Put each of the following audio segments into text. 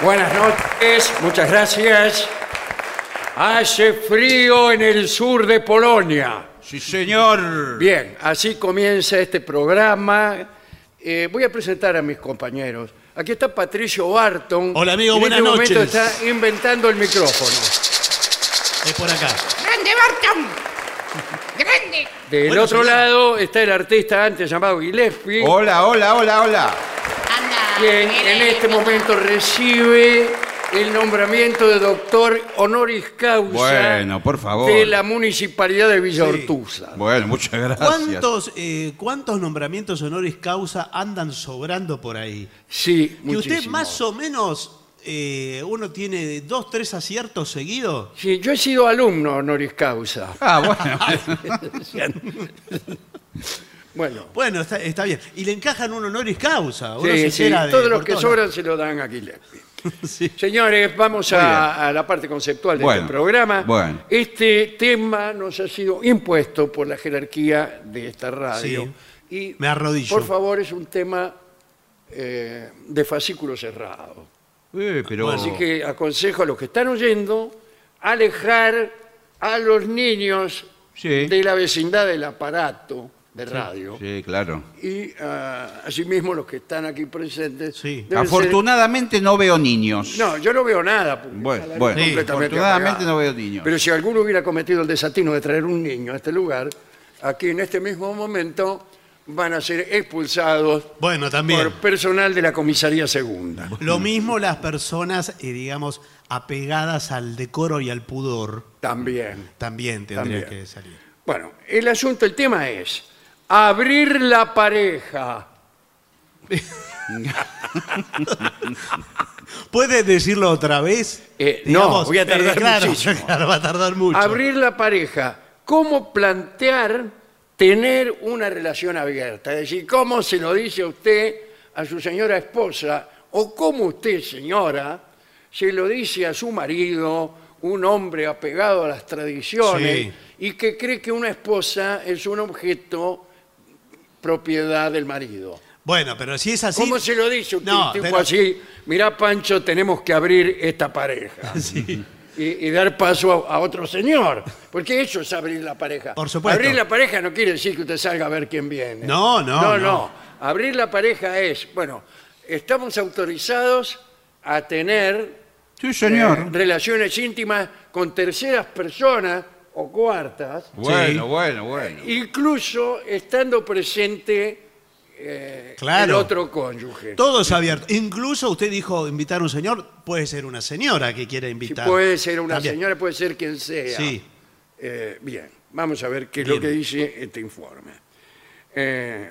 Buenas noches, muchas gracias. Hace frío en el sur de Polonia. Sí, señor. Bien, así comienza este programa. Eh, voy a presentar a mis compañeros. Aquí está Patricio Barton. Hola, amigo, En buenas este momento noches. está inventando el micrófono. Es por acá. ¡Grande, Barton! ¡Grande! Del Bueno, otro señor. lado está el artista antes llamado Gillespie, Hola, hola, hola, hola. Quien en este momento recibe el nombramiento de doctor honoris causa Bueno, por favor. de la municipalidad de Villa Ortuza. Bueno, muchas gracias. ¿Cuántos, eh, ¿Cuántos nombramientos honoris causa andan sobrando por ahí? Sí, Que usted muchísimo. más o menos, eh, uno tiene dos, tres aciertos seguidos. Sí, yo he sido alumno honoris causa. Ah, bueno. Bueno, Bueno, está, está bien. Y le encajan un honoris causa. Uno sí, se sí, entera de- todos los que sobran se lo dan a Gillespie. Sí. Señores, vamos a, a la parte conceptual de Bueno, este programa. bueno. Este tema nos ha sido impuesto por la jerarquía de esta radio. Y, Me arrodillo. Por favor, es un tema eh, de fascículo cerrado. Eh, pero... Así que aconsejo a los que están oyendo alejar a los niños Sí. de la vecindad del aparato de radio. Sí, claro. Y ah, asimismo los que están aquí presentes. Sí. deben Afortunadamente no veo niños. ser- No, yo no veo nada. porque Bueno, está la bueno, luz Sí, completamente afortunadamente apagada. no veo niños. Pero si alguno hubiera cometido el desatino de traer un niño a este lugar, aquí en este mismo momento van a ser expulsados Bueno, también. por personal de la comisaría segunda. Lo mismo las personas, eh, digamos, apegadas al decoro y al pudor, También. también tendrían También. que salir. Bueno, el asunto, el tema es abrir la pareja. ¿Puede decirlo otra vez? Eh, no, voy a tardar claro, muchísimo. claro, va a tardar mucho. Abrir la pareja. ¿Cómo plantear tener una relación abierta? Es decir, ¿cómo se lo dice usted a su señora esposa? ¿O cómo usted, señora, se lo dice a su marido, un hombre apegado a las tradiciones Sí. y que cree que una esposa es un objeto propiedad del marido? Bueno, pero si es así. ¿Cómo se lo dice usted? No, tipo pero- así, mirá Pancho, tenemos que abrir esta pareja. Y, y dar paso a, a otro señor. Porque eso es abrir la pareja. Por supuesto. Abrir la pareja no quiere decir que usted salga a ver quién viene. No, no, No, no. Abrir la pareja es, bueno, estamos autorizados a tener Sí, señor. eh, relaciones íntimas con terceras personas o cuartas, Bueno, Sí. bueno, bueno. incluso estando presente eh, Claro. el otro cónyuge. Todo es abierto. Incluso usted dijo invitar a un señor, puede ser una señora que quiera Si invitar. puede ser una También. señora, puede ser quien sea. Sí. Eh, bien, vamos a ver qué es lo Bien. que dice este informe. Eh,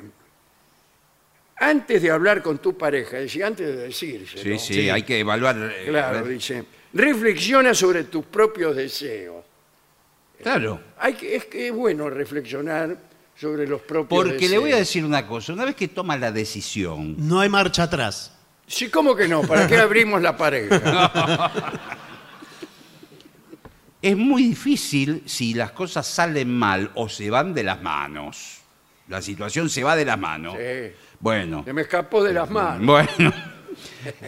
antes de hablar con tu pareja, es decir, antes de decirse, Sí, sí, hay que evaluar. eh, a Claro, ver. dice, reflexiona sobre tus propios deseos. Claro. Hay que, es que es bueno reflexionar sobre los propios Porque deseos. le voy a decir una cosa. Una vez que toma la decisión, No hay marcha atrás. Sí, ¿cómo que no? ¿Para qué abrimos la pareja? es muy difícil si las cosas salen mal o se van de las manos. La situación se va de las manos. Sí. Bueno. Se me escapó de las manos. Bueno.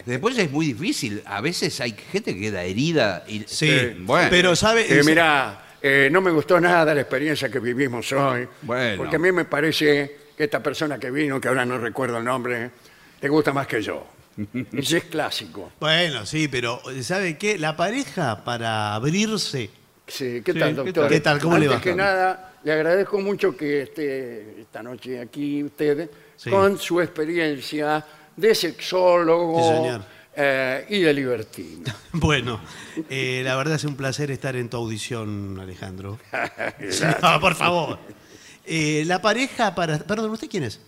Después es muy difícil. A veces hay gente que queda herida. Y, Sí. bueno. Pero sabe. Eh, mira, eh, no me gustó nada la experiencia que vivimos hoy. Bueno. Porque a mí me parece que esta persona que vino, que ahora no recuerdo el nombre, te gusta más que yo. Ese es clásico. Bueno, sí, pero ¿sabe qué? La pareja para abrirse. Sí, ¿qué Sí, tal, ¿qué doctor? tal? ¿Qué tal? ¿Cómo le Antes va? que nada, le agradezco mucho que esté esta noche aquí usted Sí. con su experiencia de sexólogo Sí, señor. Eh, y de libertino. Bueno, eh, la verdad es un placer estar en tu audición, Alejandro. No, por favor. Eh, la pareja para. Perdón, ¿usted quién es?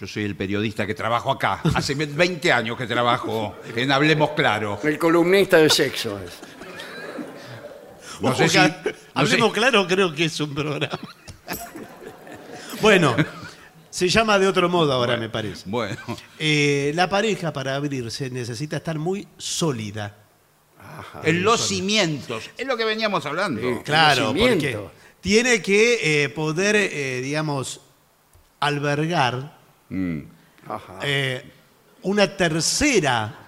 Yo soy el periodista que trabajo acá. Hace 20 años que trabajo en Hablemos Claro. El columnista de sexo. es. No Ojo sé si- hablemos sé- claro, creo que es un programa. bueno, se llama de otro modo ahora, me parece. Bueno. Eh, la pareja para abrirse necesita estar muy sólida. En los cimientos. Es lo que veníamos hablando. Sí. Claro, porque tiene que eh, poder, eh, digamos, albergar Mm. Ajá. eh, una tercera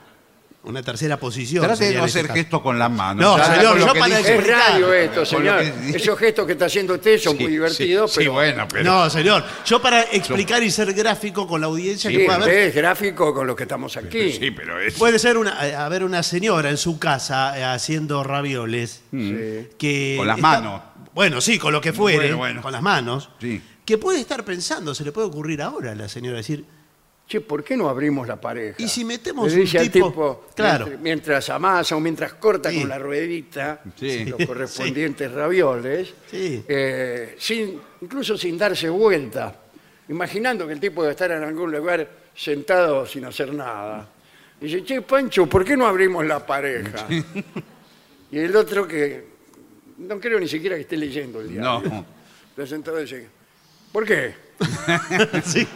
Una tercera posición. Trate de no hacer gestos con las manos. No, Ya señor, con lo yo que para dice- Es explicar. radio esto, Con lo señor. que- Esos gestos que está haciendo usted son Sí, muy divertidos, sí, pero... bueno, pero... No, señor. Yo para explicar y ser gráfico con la audiencia Sí, que pueda usted es gráfico con lo que estamos aquí. Sí, pero es... Puede ser una, eh, a ver, una señora en su casa eh, haciendo ravioles. Sí. Que Con las está- manos. Bueno, sí, con lo que fuere, Bueno, bueno. con las manos. Sí. Que puede estar pensando, se le puede ocurrir ahora a la señora decir, Che, ¿por qué no abrimos la pareja? ¿Y si metemos Le dice un al tipo- tipo, Claro. mientras, mientras amasa o mientras corta Sí. con la ruedita Sí. los correspondientes ravioles, Sí. eh, sin, incluso sin darse vuelta, imaginando que el tipo debe estar en algún lugar sentado sin hacer nada. Dice, che, Pancho, ¿por qué no abrimos la pareja? y el otro que no creo ni siquiera que esté leyendo el diario. No. Está sentado y dice, ¿por qué? sí.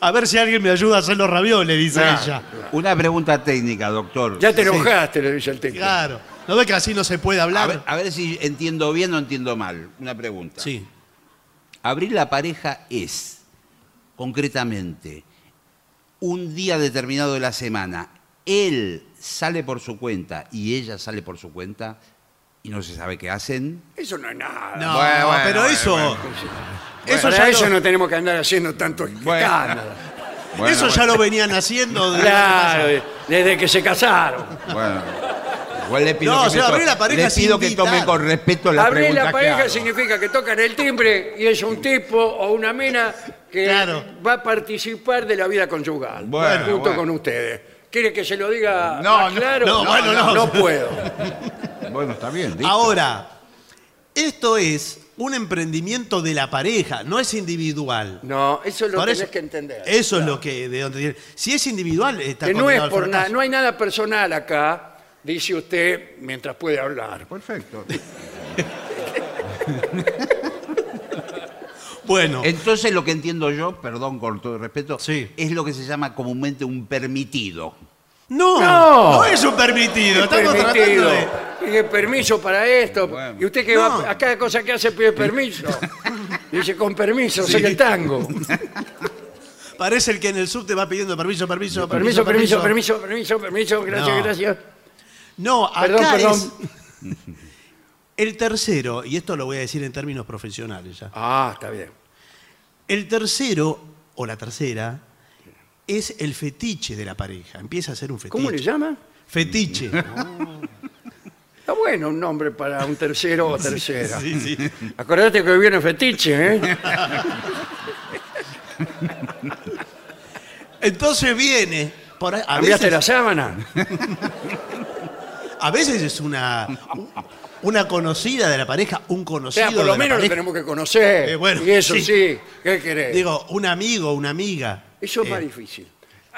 A ver si alguien me ayuda a hacer los ravioles, dice Claro, ella. Una pregunta técnica, doctor. Ya te enojaste, le dice el tipo. Claro. ¿No ve que así no se puede A hablar? ver, a ver si entiendo bien o entiendo mal. Una pregunta. Sí. Abrir la pareja es, concretamente, un día determinado de la semana, él sale por su cuenta y ella sale por su cuenta y no se sabe qué hacen. Eso no es nada. No, Bueno, bueno, pero bueno, eso. bueno. Eso, Para ya, eso lo, no tenemos que andar haciendo tanto escándalo. Bueno, eso ya lo venían haciendo. desde Claro, el desde que se casaron. Bueno. Igual le pido No, que, o sea, me to- abrir la pareja le sin pido que invitar. tome con respeto la Abrir pregunta la que pareja hago. significa que tocan el timbre y es un tipo o una mina que Claro. va a participar de la vida conyugal Bueno, junto bueno. con ustedes. ¿Quiere que se lo diga No, más no, claro? no, bueno, no. no puedo. Bueno, está bien. listo. Ahora, esto es un emprendimiento de la pareja, no es individual. No, eso lo Por tenés eso- que entender. Eso es lo que de donde viene. Si es individual, está que no es condenado al por nada, fracaso. no hay nada personal acá, dice usted mientras puede hablar. Perfecto. Bueno, Entonces lo que entiendo yo, perdón con todo el respeto, Sí. es lo que se llama comúnmente un permitido. No, No. no, es un permitido. Estamos permitido. tratando de. Dije, permiso para esto. Bueno. Y usted que No. va a cada cosa que hace pide permiso. Dice, con permiso, soy el tango. Parece el que en el subte va pidiendo permiso, permiso, Permiso, permiso, permiso, permiso, permiso, gracias, No. gracias. No, acá Perdón, perdón. es el tercero, y esto lo voy a decir en términos profesionales ya. Ah, está bien. El tercero o la tercera es el fetiche de la pareja. Empieza a ser un fetiche. ¿Cómo le llaman? Fetiche. Está bueno un nombre para un tercero o tercera. Sí, sí. Acordate que hoy viene fetiche, ¿eh? Entonces viene. Por ahí- a, ¿Cambiaste la veces, sábana? a veces es una, una conocida de la pareja, un O conocido sea, por lo la menos lo pareja. tenemos que conocer. Eh, bueno, y eso sí, sí. ¿qué querés? Digo, un amigo, una amiga. Eso es más difícil.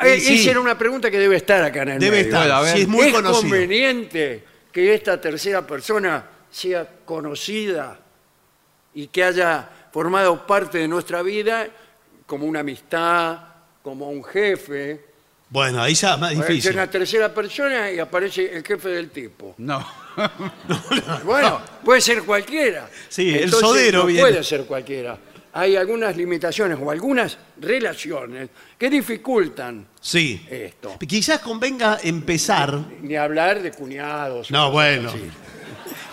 Eh, sí. Esa era una pregunta que debe estar acá en el Debe medio. estar. A ver. es muy ¿Es conocido. conveniente que esta tercera persona sea conocida y que haya formado parte de nuestra vida como una amistad, como un jefe? Bueno, ahí ya es más Aparece difícil. una tercera persona y aparece el jefe del tipo. No. Bueno, puede ser cualquiera. Sí, el sodero no viene. puede ser cualquiera. Hay algunas limitaciones o algunas relaciones que dificultan Sí. esto. Quizás convenga empezar. Ni hablar de cuñados. o No, cosas bueno. así.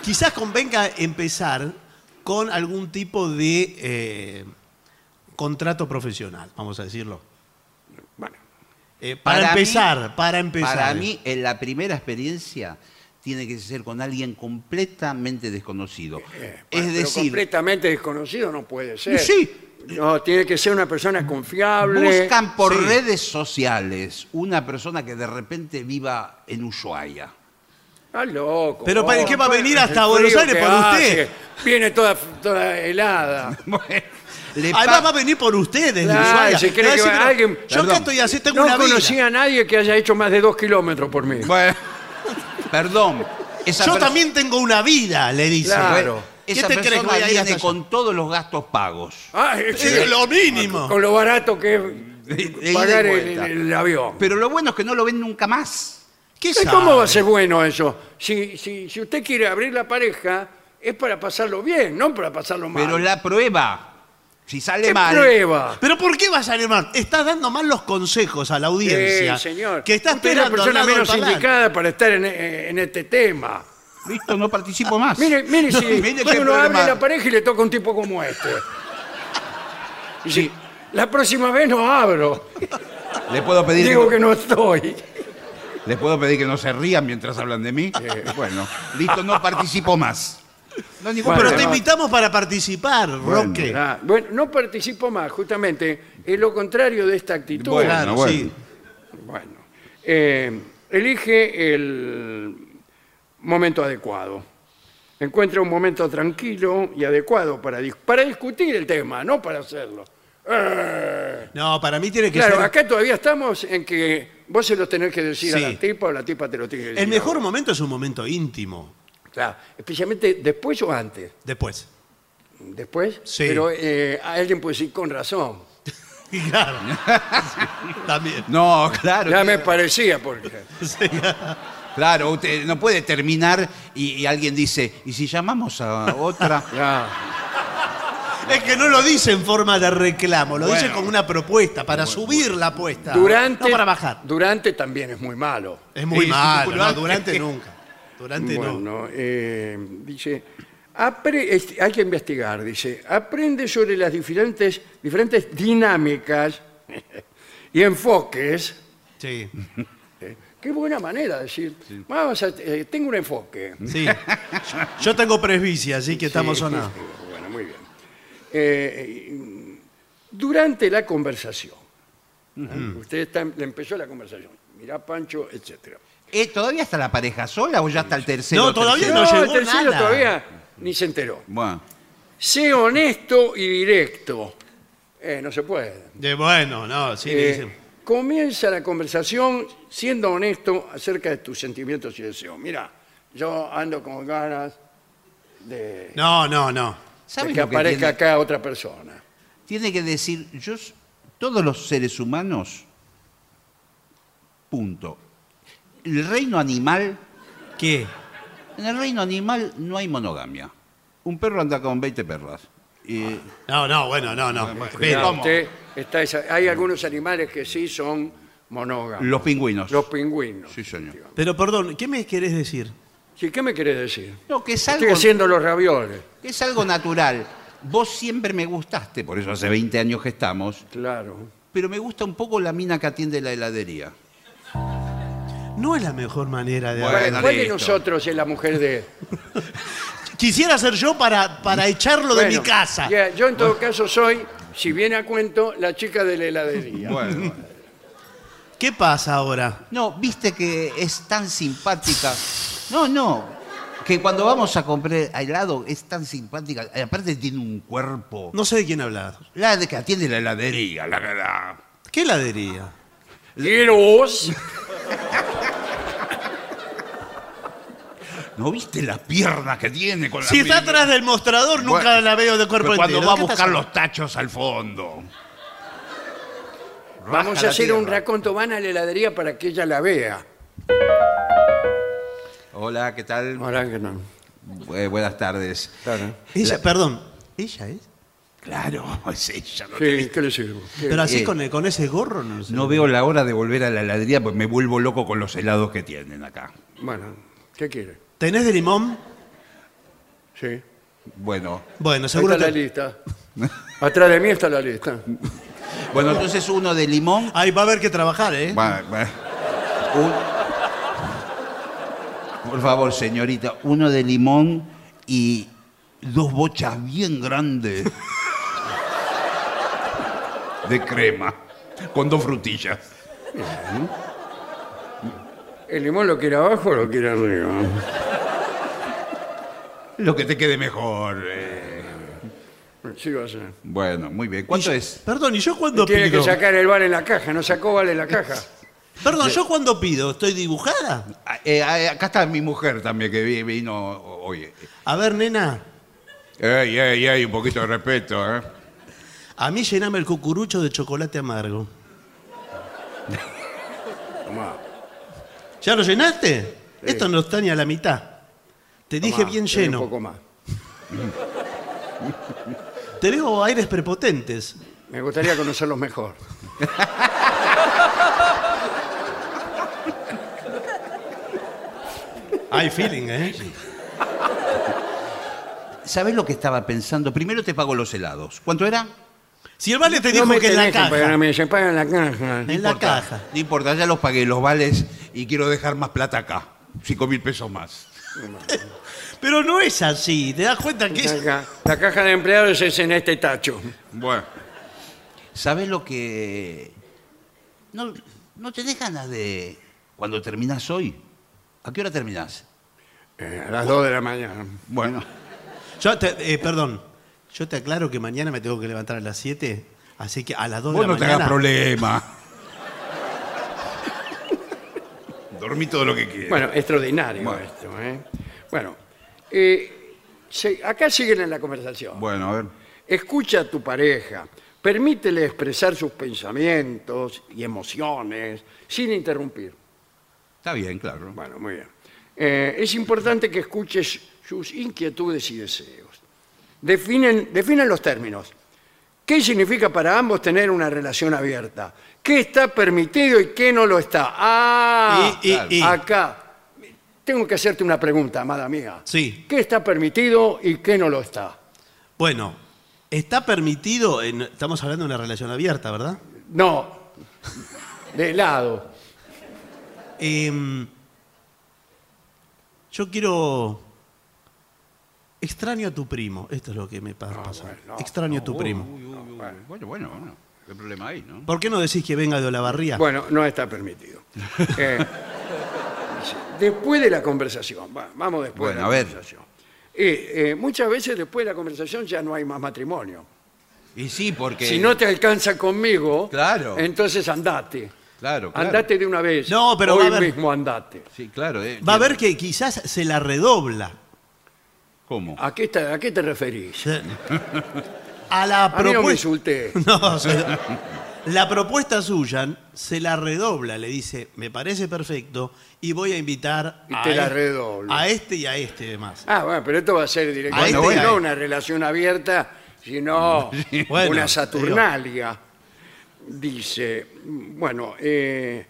Quizás convenga empezar con algún tipo de eh, contrato profesional, vamos a decirlo. Bueno, Eh, para, Para mí- empezar, para empezar. Para mí, en la primera experiencia tiene que ser con alguien completamente desconocido. eh, es bueno, pero decir, completamente desconocido no puede ser. Sí. No, tiene que ser una persona confiable. buscan por Sí. redes sociales una persona que de repente viva en Ushuaia. Ah, loco. Pero, ¿para Oh, qué va a venir hasta Buenos Aires por usted? hace, Viene toda, toda helada. Además va a venir por ustedes, Claro, Ushuaia. se cree Le va a que va- alguien- Yo acá Perdón. estoy así, tengo No una conocía a nadie que haya hecho más de dos kilómetros por mí. Bueno, perdón. Esa Yo también tengo una vida, le dice. Claro. ¿Qué Esa te crees que persona voy a ir viene hasta allá? con todos los gastos pagos. Ah, sí, Es lo mínimo. Con lo barato que De- de es ida y pagar el, vuelta. el avión. Pero lo bueno es que no lo ven nunca más. ¿Qué. ¿Cómo va a ser bueno eso? Si, si, si usted quiere abrir la pareja, es para pasarlo bien, no para pasarlo mal. Pero la prueba Si sale ¿Qué mal. prueba? ¿Pero por qué va a salir mal? Está dando mal los consejos a la audiencia. Eh, señor. Que está Usted es la esperando al persona del menos parlante. indicada para estar en, eh, en este tema. Listo, no participo más. Mire, mire si, mire si qué uno problema. abre la pareja y le toca un tipo como este. Y si, la próxima vez no abro. Le puedo pedir Digo que, que no estoy. le puedo pedir que no se rían mientras hablan de mí. Bueno, listo, no participo más. No ningún Bueno, Pero te invitamos para participar, Roque. Ah, bueno, no participo más, justamente. Es lo contrario de esta actitud. Bueno, Claro, bueno. sí. Bueno, eh, elige el momento adecuado. Encuentra un momento tranquilo y adecuado para, dis- para discutir el tema, no para hacerlo. Eh, No, para mí tiene que claro, ser. acá todavía estamos en que vos se lo tenés que decir a la tipa o la tipa te lo tiene que decir. El mejor momento es un momento íntimo. Claro, especialmente después o antes. Después. Después, Sí. pero eh, alguien puede decir con razón. Claro. Sí, también. No, claro. Ya que- me parecía, porque. Sí. Claro, usted no puede terminar y, y alguien dice, ¿y si llamamos a otra? Ya. Es que no lo dice en forma de reclamo, lo dice Bueno. como una propuesta, para subir la apuesta. Durante, No para bajar. Durante también es muy malo. Es muy Sí, malo. no, durante nunca. Durante no. Bueno, eh, dice, este, hay que investigar, dice, aprende sobre las diferentes, diferentes dinámicas y enfoques. Sí. eh, Qué buena manera de decir, vamos a, eh, tengo un enfoque. Sí. Yo tengo presbicia, así que estamos Sí, sonados. Bueno, muy bien. Eh, durante la conversación, usted está- le empezó la conversación, mirá Pancho, etcétera. Eh, ¿Todavía está la pareja sola o ya está el tercero? No, todavía tercero? no No, el llegó tercero nada. todavía ni se enteró. Bueno, Sé honesto y directo. Eh, no se puede. De bueno, no, sí, Eh, dicen. comienza la conversación siendo honesto acerca de tus sentimientos y deseos. Mira, yo ando con ganas de, No, no, no. de ¿sabes que lo que aparezca tiene? acá otra persona. Tiene que decir, yo, s- todos los seres humanos, punto. El reino animal, ¿Qué? en el reino animal no hay monogamia. Un perro anda con 20 perras. Y, No, no, bueno, no, no. Mira, Pero, usted está esa- hay algunos animales que sí son monógamos. los pingüinos. Los pingüinos. Sí, señor. pero perdón, ¿qué me querés decir? Sí, ¿Qué me querés decir? No, que es Estoy algo, haciendo los ravioles. que es algo natural. Vos siempre me gustaste, por eso hace 20 años que estamos, Claro. pero me gusta un poco la mina que atiende la heladería. No es la mejor manera de Bueno, hablar. ¿Cuál, de listo. nosotros es la mujer de...? Quisiera ser yo para, para echarlo de Bueno, mi casa. ya, yo en todo caso soy, si viene a cuento, la chica de la heladería. Bueno. ¿Qué pasa ahora? No, viste que es tan simpática. No, no. Que cuando vamos a comprar helado es tan simpática. Y Aparte tiene un cuerpo. No sé de quién hablar. La de que atiende la heladería, la la- ¿Qué heladería? Quiros. ¿No viste la pierna que tiene con la Si está atrás del mostrador, nunca Bueno, la veo de cuerpo Pero cuando entero. va a ¿De qué buscar los tachos al fondo. Vamos a la hacer un tierra. raconto, van a la heladería para que ella la vea. Hola, ¿qué tal? Ahora que no. Bu- buenas tardes. Claro. Ella, perdón, ¿ella es? Claro, es ella. No, Sí, ¿qué le sirvo? ¿Qué- Pero así Eh. con, con ese gorro no sé. no veo la hora de volver a la heladería porque me vuelvo loco con los helados que tienen acá. Bueno, ¿qué quiere? ¿Tenés de limón? Sí. Bueno, Bueno, Ahí seguro está la que... lista. Atrás de mí está la lista. bueno, entonces uno de limón Ahí va a haber que trabajar, ¿eh? Va- va. Un- Por favor, señorita, uno de limón y dos bochas bien grandes de crema con dos frutillas. ¿El limón lo quiere abajo o lo quiere arriba? Lo que te quede mejor. eh. Sí va a ser. Bueno, muy bien. ¿Cuánto Y yo- es? Perdón, ¿y yo cuando Tiene pido? que sacar el vale en la caja, ¿no sacó vale en la caja? Perdón, ¿yo cuando pido? ¿Estoy dibujada? Ah, eh, ah, acá está mi mujer también que vi- vino hoy. A ver, nena, Ey, ey, ey, un poquito de respeto, ¿eh? A mí llename el cucurucho de chocolate amargo. Tomá. ¿Ya lo llenaste? Esto no está ni a la mitad. Te dije Tomá, bien lleno. Un poco más. Te veo aires prepotentes. Me gustaría conocerlos mejor. Hay feeling, ¿eh? ¿Sabés lo que estaba pensando? Primero te pago los helados. ¿Cuánto era? Si el vale te dijo No me que en la caja. mí, se paga en la caja. En la caja. No importa, ya los pagué, los vales y quiero dejar más plata acá. Cinco mil pesos más. Pero no es así. ¿Te das cuenta que es.? La, ca- la caja de empleados es en este tacho. Bueno. ¿Sabés lo que.? No, no tenés ganas de. Cuando terminás hoy. ¿A qué hora terminás? Eh, a las 2 de la mañana. Bueno. Yo te- eh, perdón. Yo te aclaro que mañana me tengo que levantar a las 7. Así que a las 2 de Vos la no te mañana. hagas problema. Dormí todo lo que quieras. Bueno, extraordinario Bueno. esto. ¿eh? Bueno, eh, se- acá siguen en la conversación. Bueno, a ver. Escucha a tu pareja, permítele expresar sus pensamientos y emociones sin interrumpir. Está bien, claro. Bueno, muy bien. Eh, es importante que escuches sus inquietudes y deseos. Definen, definen los términos. ¿Qué significa para ambos tener una relación abierta? ¿Qué está permitido y qué no lo está? Ah, Y- y- y- acá. Tengo que hacerte una pregunta, amada mía. Sí. ¿Qué está permitido y qué no lo está? Bueno, está permitido. en- estamos hablando de una relación abierta, ¿verdad? No, de lado. Em, yo quiero. Extraño a tu primo. Esto es lo que me pa- pasa. bueno, no, Extraño a tu primo. Bueno, bueno, bueno. ¿Qué problema hay, no? ¿Por qué no decís que venga de Olavarría? Bueno, no está permitido. Eh, después de la conversación, va, vamos después de Bueno, la a ver. conversación. Eh, eh, muchas veces después de la conversación ya no hay más matrimonio. Y sí, porque. Si no te alcanza conmigo, Claro. entonces andate. Claro, claro. Andate de una vez. No, pero Hoy va a haber- mismo andate. Sí, claro. eh, Va a ver que quizás se la redobla. ¿Cómo? ¿A qué te, a qué te referís? A la A mí no me propuesta. insulté. No, se- la propuesta suya se la redobla, le dice, me parece perfecto y voy a invitar Y a, te la este- redobla. a este y a este más. Ah, bueno, pero esto va a ser directamente Bueno, bueno. no una relación abierta, sino Bueno, una Saturnalia. Dice, bueno, eh,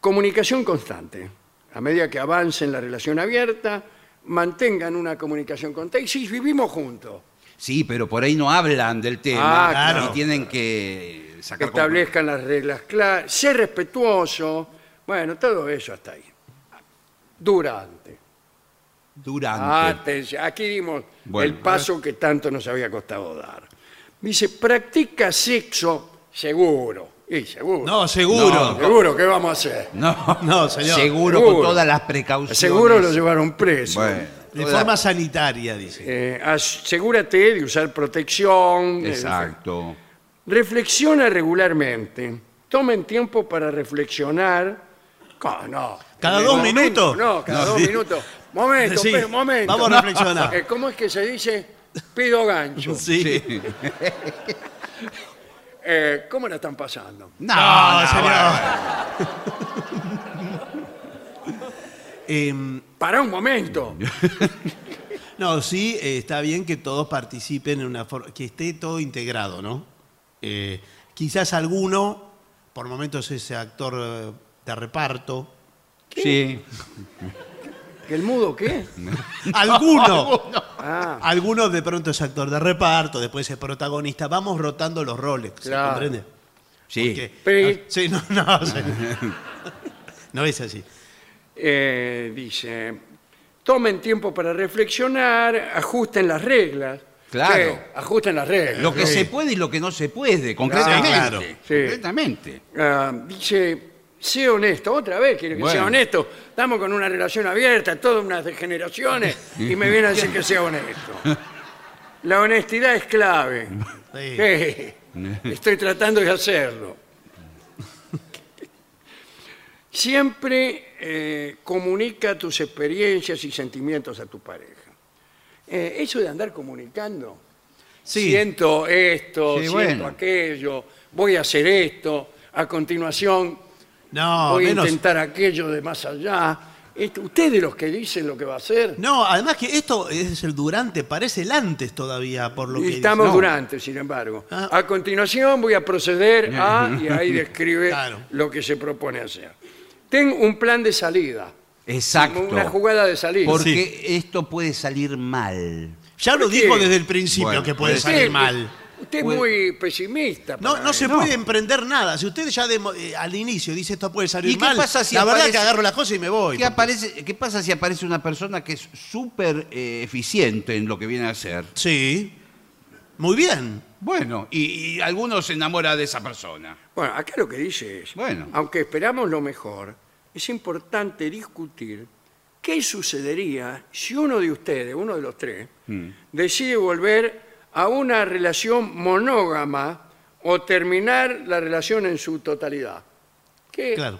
comunicación constante. A medida que avance en la relación abierta, mantengan una comunicación. Y si vivimos juntos, Sí, pero por ahí no hablan del tema. Ah, claro. Y tienen que que sacar establezcan las reglas claras, ser respetuoso, bueno, todo eso hasta ahí. Durante. Durante. Atención, aquí dimos Bueno, el paso que tanto nos había costado dar. Dice, practica sexo seguro. Y seguro. No, seguro. No. Seguro, ¿qué vamos a hacer? No, No, señor. Seguro, Seguro. con todas las precauciones. Seguro lo llevaron preso. Bueno, De toda- forma sanitaria, dice. Eh, asegúrate de usar protección. eh, Exacto. Reflexiona regularmente. Tomen tiempo para reflexionar. ¿Cómo no? ¿Cada En dos minutos? No, cada No, dos sí. minutos. Momento, Sí, pero momento. vamos a reflexionar. Eh, ¿Cómo es que se dice? Pido gancho. Sí. Eh, ¿Cómo la están pasando? No, No, no, señor. Em, Para un momento. no, sí, eh, está bien que todos participen en una forma, que esté todo integrado, ¿no? Eh, quizás alguno, por momentos ese actor eh, de reparto, Sí. ¿Que ¿El mudo qué? alguno, Ah, alguno de pronto es actor de reparto, después es protagonista, vamos rotando los roles, ¿se Claro. comprende? Sí. Porque- Pero- ah, sí, no, no, sí. no es así. eh, dice, tomen tiempo para reflexionar, ajusten las reglas. Claro. Sí, ajusten las reglas. Lo que Sí. se puede y lo que no se puede, concretamente. claro. Sí. Concretamente. Ah, dice, sé honesto, otra vez quiere que Bueno. sea honesto. Estamos con una relación abierta, todas unas generaciones, y me viene a decir que sea honesto. La honestidad es clave. Sí, Estoy tratando de hacerlo. Siempre eh, comunica tus experiencias y sentimientos a tu pareja. Eh, eso de andar comunicando, Sí. siento esto, Sí, siento bueno. aquello, voy a hacer esto, a continuación No, voy a intentar aquello de más allá. Est- ¿Usted de los que dicen lo que va a hacer? No, además que esto es el durante, parece el antes todavía, por lo Y que estamos dice. durante, sin embargo. Ah. A continuación voy a proceder a, y ahí describe Claro. lo que se propone hacer. Tengo un plan de salida, Exacto. una jugada de salida. Porque esto puede salir mal. Ya lo ¿Por qué? dijo desde el principio Bueno, que puede puede salir mal. Usted es Puede- muy pesimista. No, para no se puede emprender nada. Si usted ya de mo- eh, al inicio dice esto puede salir ¿Y qué mal, pasa si la verdad aparece- que agarro las cosas y me voy. ¿Qué, porque- aparece, ¿Qué pasa si aparece una persona que es súper eh, eficiente en lo que viene a hacer? Sí. Muy bien. Bueno, y, y algunos se enamora de esa persona. Bueno, acá lo que dice es, Bueno. aunque esperamos lo mejor, es importante discutir qué sucedería si uno de ustedes, uno de los tres, Mm. decide volver a una relación monógama o terminar la relación en su totalidad. ¿Qué? Claro.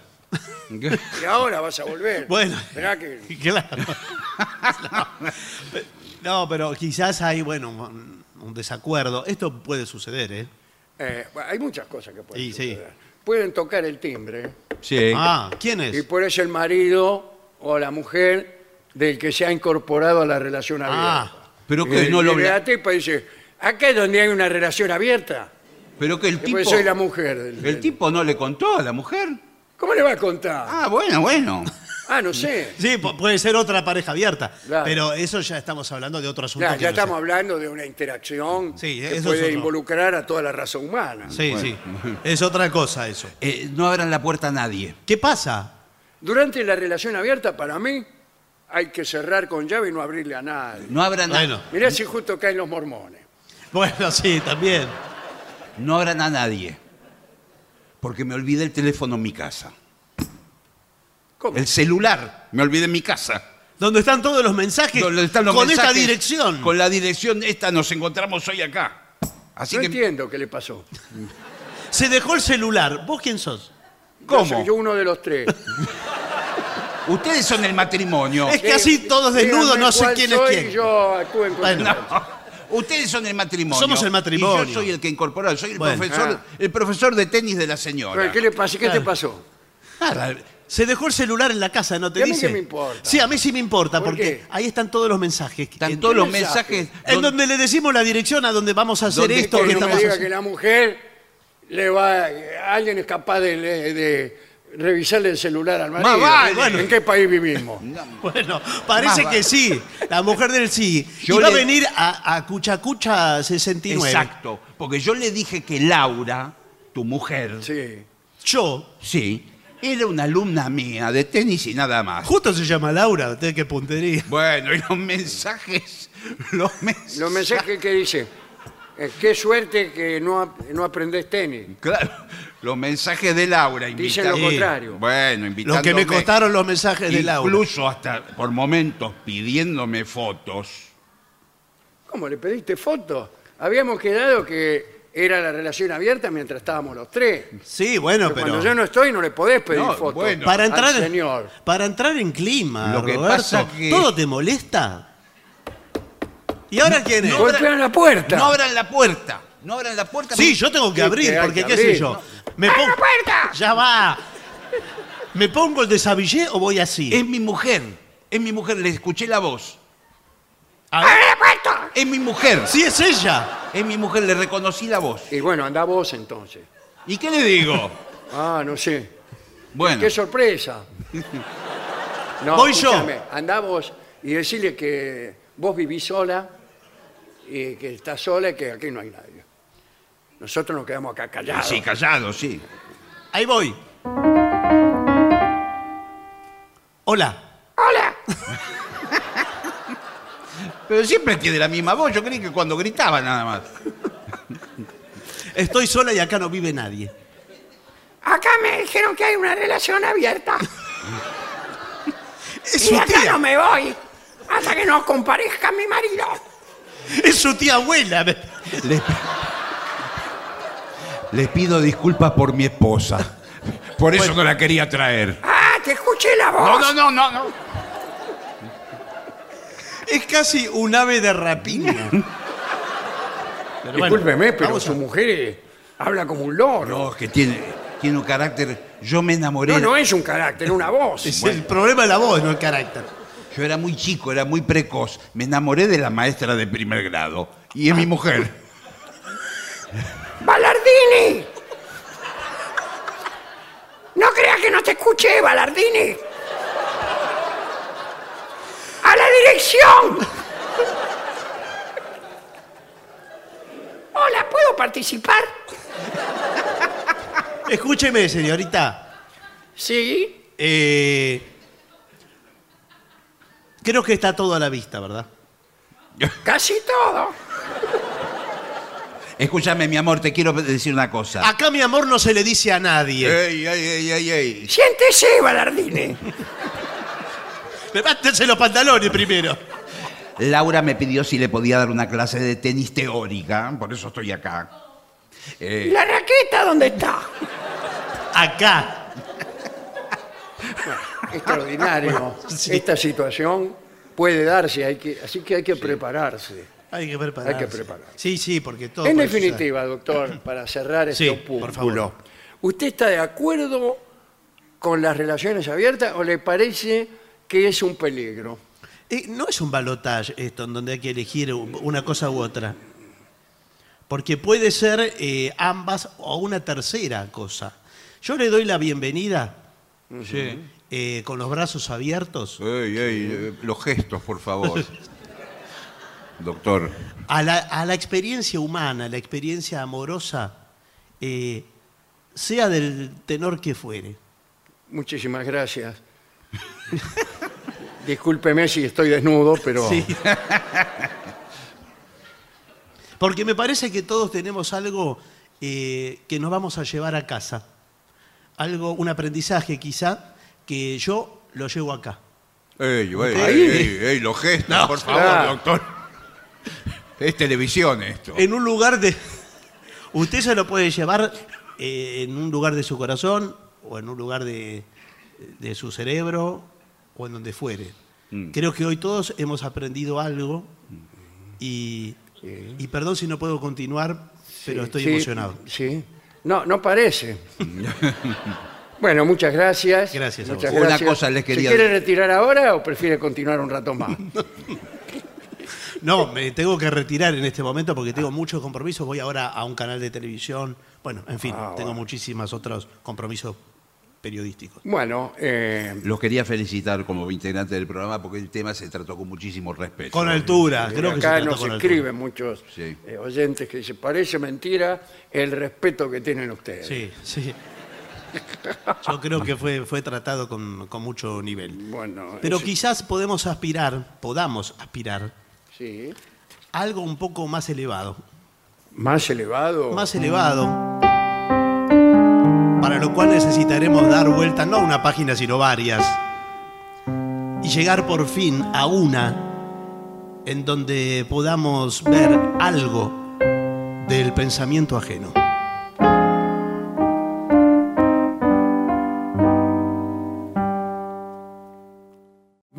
Y ahora vas a volver. Bueno. Esperá que- Claro. No, pero quizás hay, bueno, un, desacuerdo. Esto puede suceder, ¿eh? eh, bueno, hay muchas cosas que pueden Sí, sí. suceder. Pueden tocar el timbre Sí. Ah, ¿quién y es? por eso el marido o la mujer del que se ha incorporado a la relación abierta. Ah, pero que Y no lo y la tipa dice, acá es donde hay una relación abierta. Pero que el tipo. Soy la mujer. del- El tipo no le contó a la mujer. ¿Cómo le va a contar? Ah, bueno, bueno. Ah, no sé. Sí, pu- puede ser otra pareja abierta. Claro. Pero eso ya estamos hablando de otro asunto. Ya, que ya no sé. estamos hablando de una interacción Sí, que eso es puede otro. involucrar a toda la raza humana. Sí, sí. Es otra cosa eso. Eh, no abran la puerta a nadie. ¿Qué pasa? Durante la relación abierta, para mí, hay que cerrar con llave y no abrirle a nadie. No abran, a, Bueno, Mirá si justo caen los mormones. bueno, sí, también. no abran a nadie. Porque me olvidé el teléfono en mi casa. ¿Cómo? El celular, me olvidé en mi casa. Donde están todos los mensajes Donde están los con esta dirección. Con la dirección esta nos encontramos hoy acá. Así no que. entiendo qué le pasó. Se dejó el celular. ¿Vos quién sos? ¿Cómo? Yo soy yo uno de los tres. Ustedes son el matrimonio. Es que así todos desnudos no sé quién es quién. Yo actúo en Bueno. consecuencia. Ustedes son el matrimonio. Somos el matrimonio. Y yo soy el que incorporó. Soy el, Bueno. profesor, Ah. el profesor de tenis de la señora. ¿Qué le pasa? ¿Qué te pasó? Nada, Se dejó el celular en la casa, ¿no te ¿Y a mí dice? qué me importa? Sí, a mí sí me importa, ¿Por porque qué? ahí están todos los mensajes. Están todos los mensaje? mensajes. en don- donde le decimos la dirección a donde vamos a hacer Donde esto que que no me estamos diga haciendo. que la mujer le va, alguien es capaz de, de revisarle el celular al marido. vale. Bueno, ¿En qué país vivimos? Bueno, parece Más que vale. sí. La mujer del sí. Yo Iba a venir a, a Cuchacucha 69. Exacto. Porque yo le dije que Laura, tu mujer, Sí. Yo, sí, era una alumna mía de tenis y nada más. justo se llama Laura, usted qué puntería. Bueno, y los mensajes, los mensajes. Los mensajes que dice, eh, qué suerte que no, ap- no aprendés tenis. Claro, los mensajes de Laura Dicen lo invitando. contrario. Bueno, Lo invitándome. que me costaron los mensajes de Laura. Incluso hasta por momentos pidiéndome fotos. ¿Cómo le pediste fotos? Habíamos quedado que era la relación abierta mientras estábamos los tres. Sí, bueno, Pero pero. cuando yo no estoy no le podés pedir No, fotos bueno. para al entrar, señor. para entrar en clima, Lo que Roberto, pasa que- ¿todo te molesta? ¿Y ahora quién es? no, Golpean la puerta. No abran la puerta. No abran la puerta. Sí, yo tengo que Sí, abrir, hay porque que qué sé yo. Me pongo... puerta! Ya va. ¿Me pongo el desabillé o voy así? Es mi mujer. Es mi mujer. Le escuché la voz. A ver. ¡Abre la puerta! Es mi mujer. Sí, es ella. Es mi mujer. Le reconocí la voz. Y bueno, anda vos entonces. ¿Y qué le digo? Ah, no sé. Bueno, ¡Qué sorpresa! No, Voy yo. Andá vos y decirle que vos vivís sola y que estás sola y que aquí no hay nadie. Nosotros nos quedamos acá callados. sí, callado, sí. Ahí voy. Hola. ¡Hola! Pero siempre tiene la misma voz. Yo creí que cuando gritaba nada más. Estoy sola y acá no vive nadie. Acá me dijeron que hay una relación abierta. Es Y su acá tía. no me voy hasta que no comparezca mi marido. Es su tía abuela. Les, les pido disculpas por mi esposa. Por eso no la quería traer. ¡Ah, te escuché la voz! No, no, no, no, no. Es casi un ave de rapiña. Pero bueno, Discúlpeme, pero vamos su a- mujer eh, habla como un loro. No, es que tiene. Tiene un carácter. Yo me enamoré. No, no es un carácter, una voz. Es el problema de la voz, no el carácter. Yo era muy chico, era muy precoz. Me enamoré de la maestra de primer grado. Y es mi mujer. ¡Balardini! No creas que no te escuché, Balardini. ¡A la dirección! Hola, ¿puedo participar? Escúcheme, señorita. Sí, Eh, creo que está todo a la vista, ¿verdad? casi todo. Escúchame, mi amor, te quiero decir una cosa. Acá, mi amor, no se le dice a nadie. Ey, ey, ey, ey, ey. Siéntese, Balardini. Levántense los pantalones primero. Laura me pidió si le podía dar una clase de tenis teórica, por eso estoy acá. Eh, ¿La raqueta dónde está? Acá. Extraordinario. Sí. Esta situación puede darse, hay que, así que hay que prepararse. Hay que prepararse. Hay que prepararse. Sí, sí, porque todo. En puede definitiva, doctor, para cerrar este Sí, opúsculo, por favor. ¿usted está de acuerdo con las relaciones abiertas o le parece que es un peligro? Eh, no es un balotage esto, en donde hay que elegir una cosa u otra. Porque puede ser eh, ambas o una tercera cosa. Yo le doy la bienvenida sí. Eh, con los brazos abiertos Ey, ey, eh, los gestos, por favor. Doctor. a la, a la experiencia humana, la experiencia amorosa, eh, sea del tenor que fuere. Muchísimas gracias. Discúlpeme si estoy desnudo, pero Sí. Porque me parece que todos tenemos algo eh, que nos vamos a llevar a casa. Algo, un aprendizaje quizá, que yo lo llevo acá. Ey, ey, ey, ey, ey, los gestos, por favor, claro. doctor. Es televisión esto. En un lugar de... Usted se lo puede llevar eh, en un lugar de su corazón o en un lugar de, de su cerebro o en donde fuere. Mm. Creo que hoy todos hemos aprendido algo y, y perdón si no puedo continuar, pero estoy Sí, emocionado. Sí. No, no parece. bueno, muchas gracias. Gracias a Muchas vos. Una cosa les quería ¿Se quiere retirar ahora o prefiere continuar un rato más? No, me tengo que retirar en este momento porque tengo muchos compromisos. Voy ahora a un canal de televisión. Bueno, en fin, Ah, tengo bueno. muchísimos otros compromisos periodísticos. Bueno, eh, Los quería felicitar como integrante del programa porque el tema se trató con muchísimo respeto. Con altura, creo que se acá trató nos con altura. escriben muchos Sí. eh, oyentes que dicen, parece mentira el respeto que tienen ustedes. Sí, sí. Yo creo que fue, fue tratado con, con mucho nivel. Bueno, Pero quizás podemos aspirar, podamos aspirar sí. a algo un poco más elevado. Más elevado. Más elevado. Para lo cual necesitaremos dar vuelta no a una página, sino varias. Y llegar por fin a una en donde podamos ver algo del pensamiento ajeno.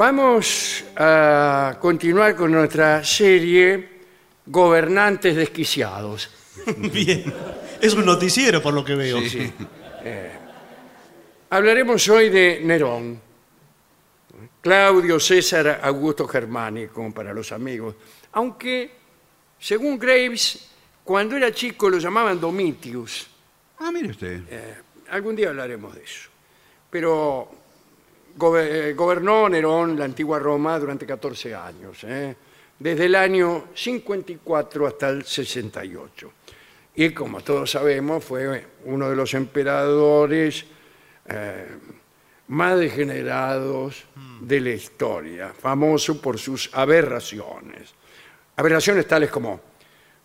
Vamos a continuar con nuestra serie Gobernantes desquiciados. Bien. Es un noticiero por lo que veo. Hablaremos hoy de Nerón. Claudio César Augusto Germánico para los amigos. Aunque, según Graves, cuando era chico lo llamaban Domitius. Ah, mire usted. Eh, algún día hablaremos de eso. Pero gobe- gobernó Nerón la antigua Roma durante 14 años, ¿eh? desde el año 54 hasta el 68. Y como todos sabemos, fue uno de los emperadores eh, más degenerados de la historia, famoso por sus aberraciones. Aberraciones tales como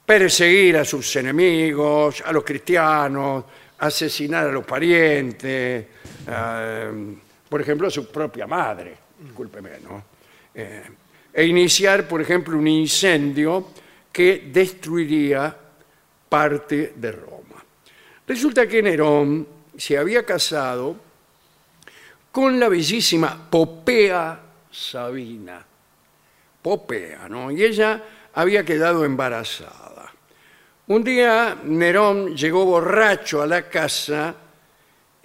perseguir a sus enemigos, a los cristianos, asesinar a los parientes, eh, por ejemplo, a su propia madre, discúlpeme, ¿no? Eh, e iniciar, por ejemplo, un incendio que destruiría parte de Roma. Resulta que Nerón se había casado con la bellísima Popea Sabina. Popea, ¿no? Y ella había quedado embarazada. Un día Nerón llegó borracho a la casa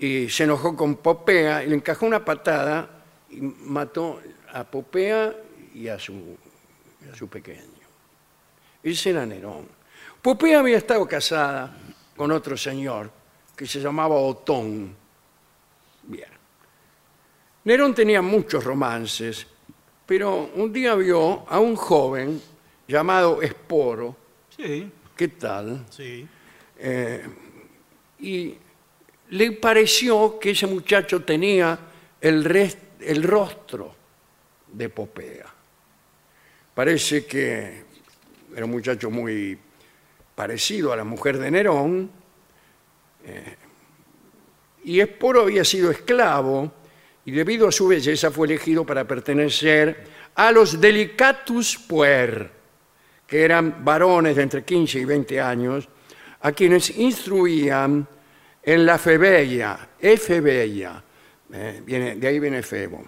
y se enojó con Popea y le encajó una patada y mató a Popea y a su, a su pequeño. Ese era Nerón. Popea había estado casada con otro señor que se llamaba Otón. Bien. Nerón tenía muchos romances, pero un día vio a un joven llamado Esporo. Sí. ¿Qué tal? Sí. y le pareció que ese muchacho tenía el, rostro de Popea. Parece que era un muchacho muy parecido a la mujer de Nerón, eh, y Esporo había sido esclavo, y debido a su belleza fue elegido para pertenecer a los delicatus puer, que eran varones de entre 15 y 20 años, a quienes instruían en la febeia, efebeia, eh, de ahí viene febo,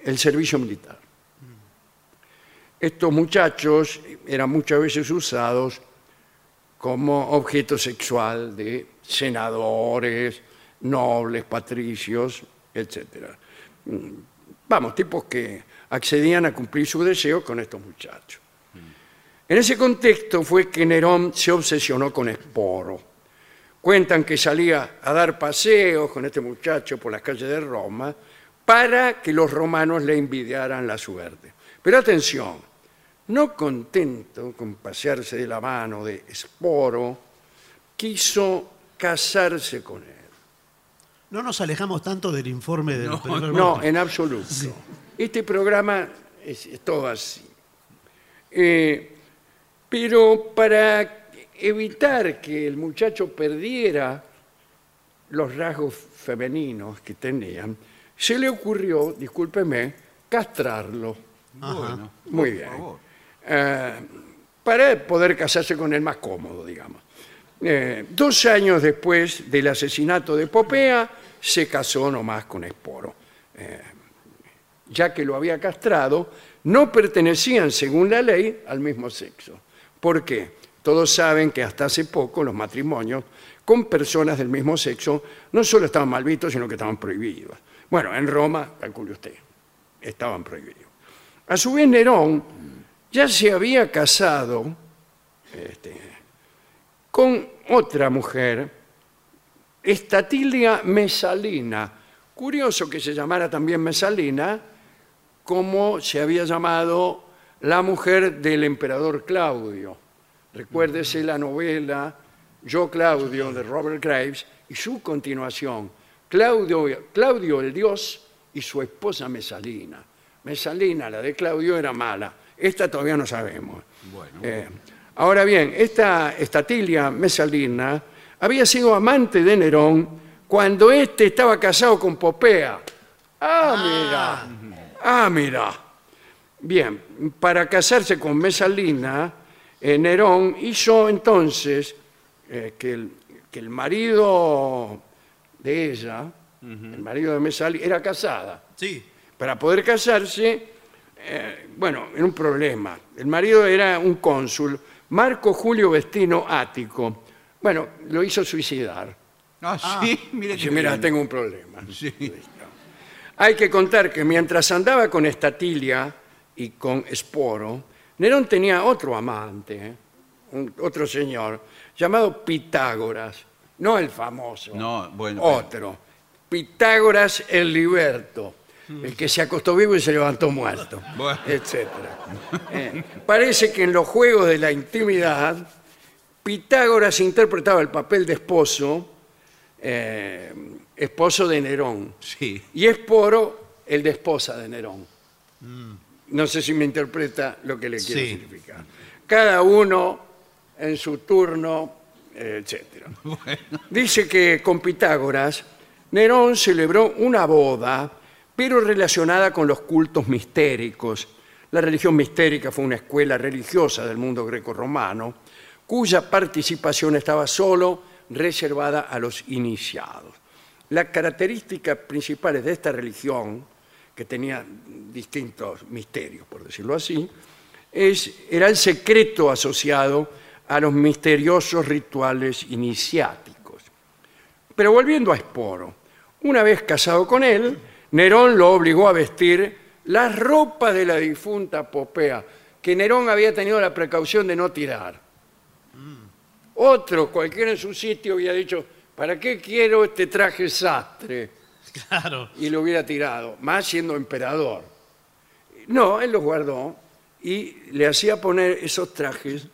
el servicio militar. Estos muchachos eran muchas veces usados como objeto sexual de senadores, nobles, patricios, etc. Vamos, tipos que accedían a cumplir su deseo con estos muchachos. En ese contexto fue que Nerón se obsesionó con Esporo. Cuentan que salía a dar paseos con este muchacho por las calles de Roma para que los romanos le envidiaran la suerte. Pero atención, no contento con pasearse de la mano de Esporo, quiso casarse con él. No nos alejamos tanto del informe del No, bloque. en absoluto. Este programa es, es todo así. Eh, pero para evitar que el muchacho perdiera los rasgos femeninos que tenían, se le ocurrió, discúlpeme, castrarlo. Bueno, Muy bien. Eh, para poder casarse con él más cómodo, digamos. Eh, dos años después del asesinato de Popea, se casó nomás con Esporo. Eh, ya que lo había castrado, no pertenecían, según la ley, al mismo sexo. ¿Por qué? Todos saben que hasta hace poco los matrimonios con personas del mismo sexo no solo estaban mal vistos, sino que estaban prohibidos. Bueno, en Roma, calcule usted, estaban prohibidos. A su vez, Nerón ya se había casado este, con otra mujer, Estatilia Mesalina. Curioso que se llamara también Mesalina, como se había llamado la mujer del emperador Claudio. Recuérdese la novela Yo Claudio de Robert Graves y su continuación, Claudio, Claudio el Dios y su esposa Mesalina. Mesalina, la de Claudio, era mala. Esta todavía no sabemos. Eh, ahora bien, esta Estatilia Mesalina había sido amante de Nerón cuando éste estaba casado con Popea. Ah, mira. Ah, mira. Bien, para casarse con Mesalina, eh, Nerón hizo entonces eh, que, el, que el marido de ella, el marido de Mesalina, era casada. Sí. Para poder casarse, eh, bueno, era un problema. El marido era un cónsul, Marco Julio Vestino Ático. Bueno, lo hizo suicidar. Ah, sí, mire Dice, que mira, tengo un problema. Sí. Hay que contar que mientras andaba con Estatilia y con Esporo, Nerón tenía otro amante, ¿eh? un- otro señor, llamado Pitágoras, no el famoso, No, bueno, pero- otro. Pitágoras el liberto, el que se acostó vivo y se levantó muerto, Bueno. etc. parece que en los juegos de la intimidad, Pitágoras interpretaba el papel de esposo, eh, esposo de Nerón. Sí. Y Esporo, el de esposa de Nerón. No sé si me interpreta lo que le quiero Sí. significar. Cada uno en su turno, eh, etc. Dice que con Pitágoras, Nerón celebró una boda, pero relacionada con los cultos mistéricos. La religión mistérica fue una escuela religiosa del mundo greco-romano, cuya participación estaba solo reservada a los iniciados. Las características principales de esta religión, que tenía distintos misterios, por decirlo así, es, era el secreto asociado a los misteriosos rituales iniciáticos. Pero volviendo a Esporo, Una vez casado con él, Nerón lo obligó a vestir las ropas de la difunta Popea, que Nerón había tenido la precaución de no tirar. Otro, cualquiera en su sitio, había dicho, ¿para qué quiero este traje sastre? Claro. y lo hubiera tirado, más siendo emperador. No, él los guardó y le hacía poner esos trajes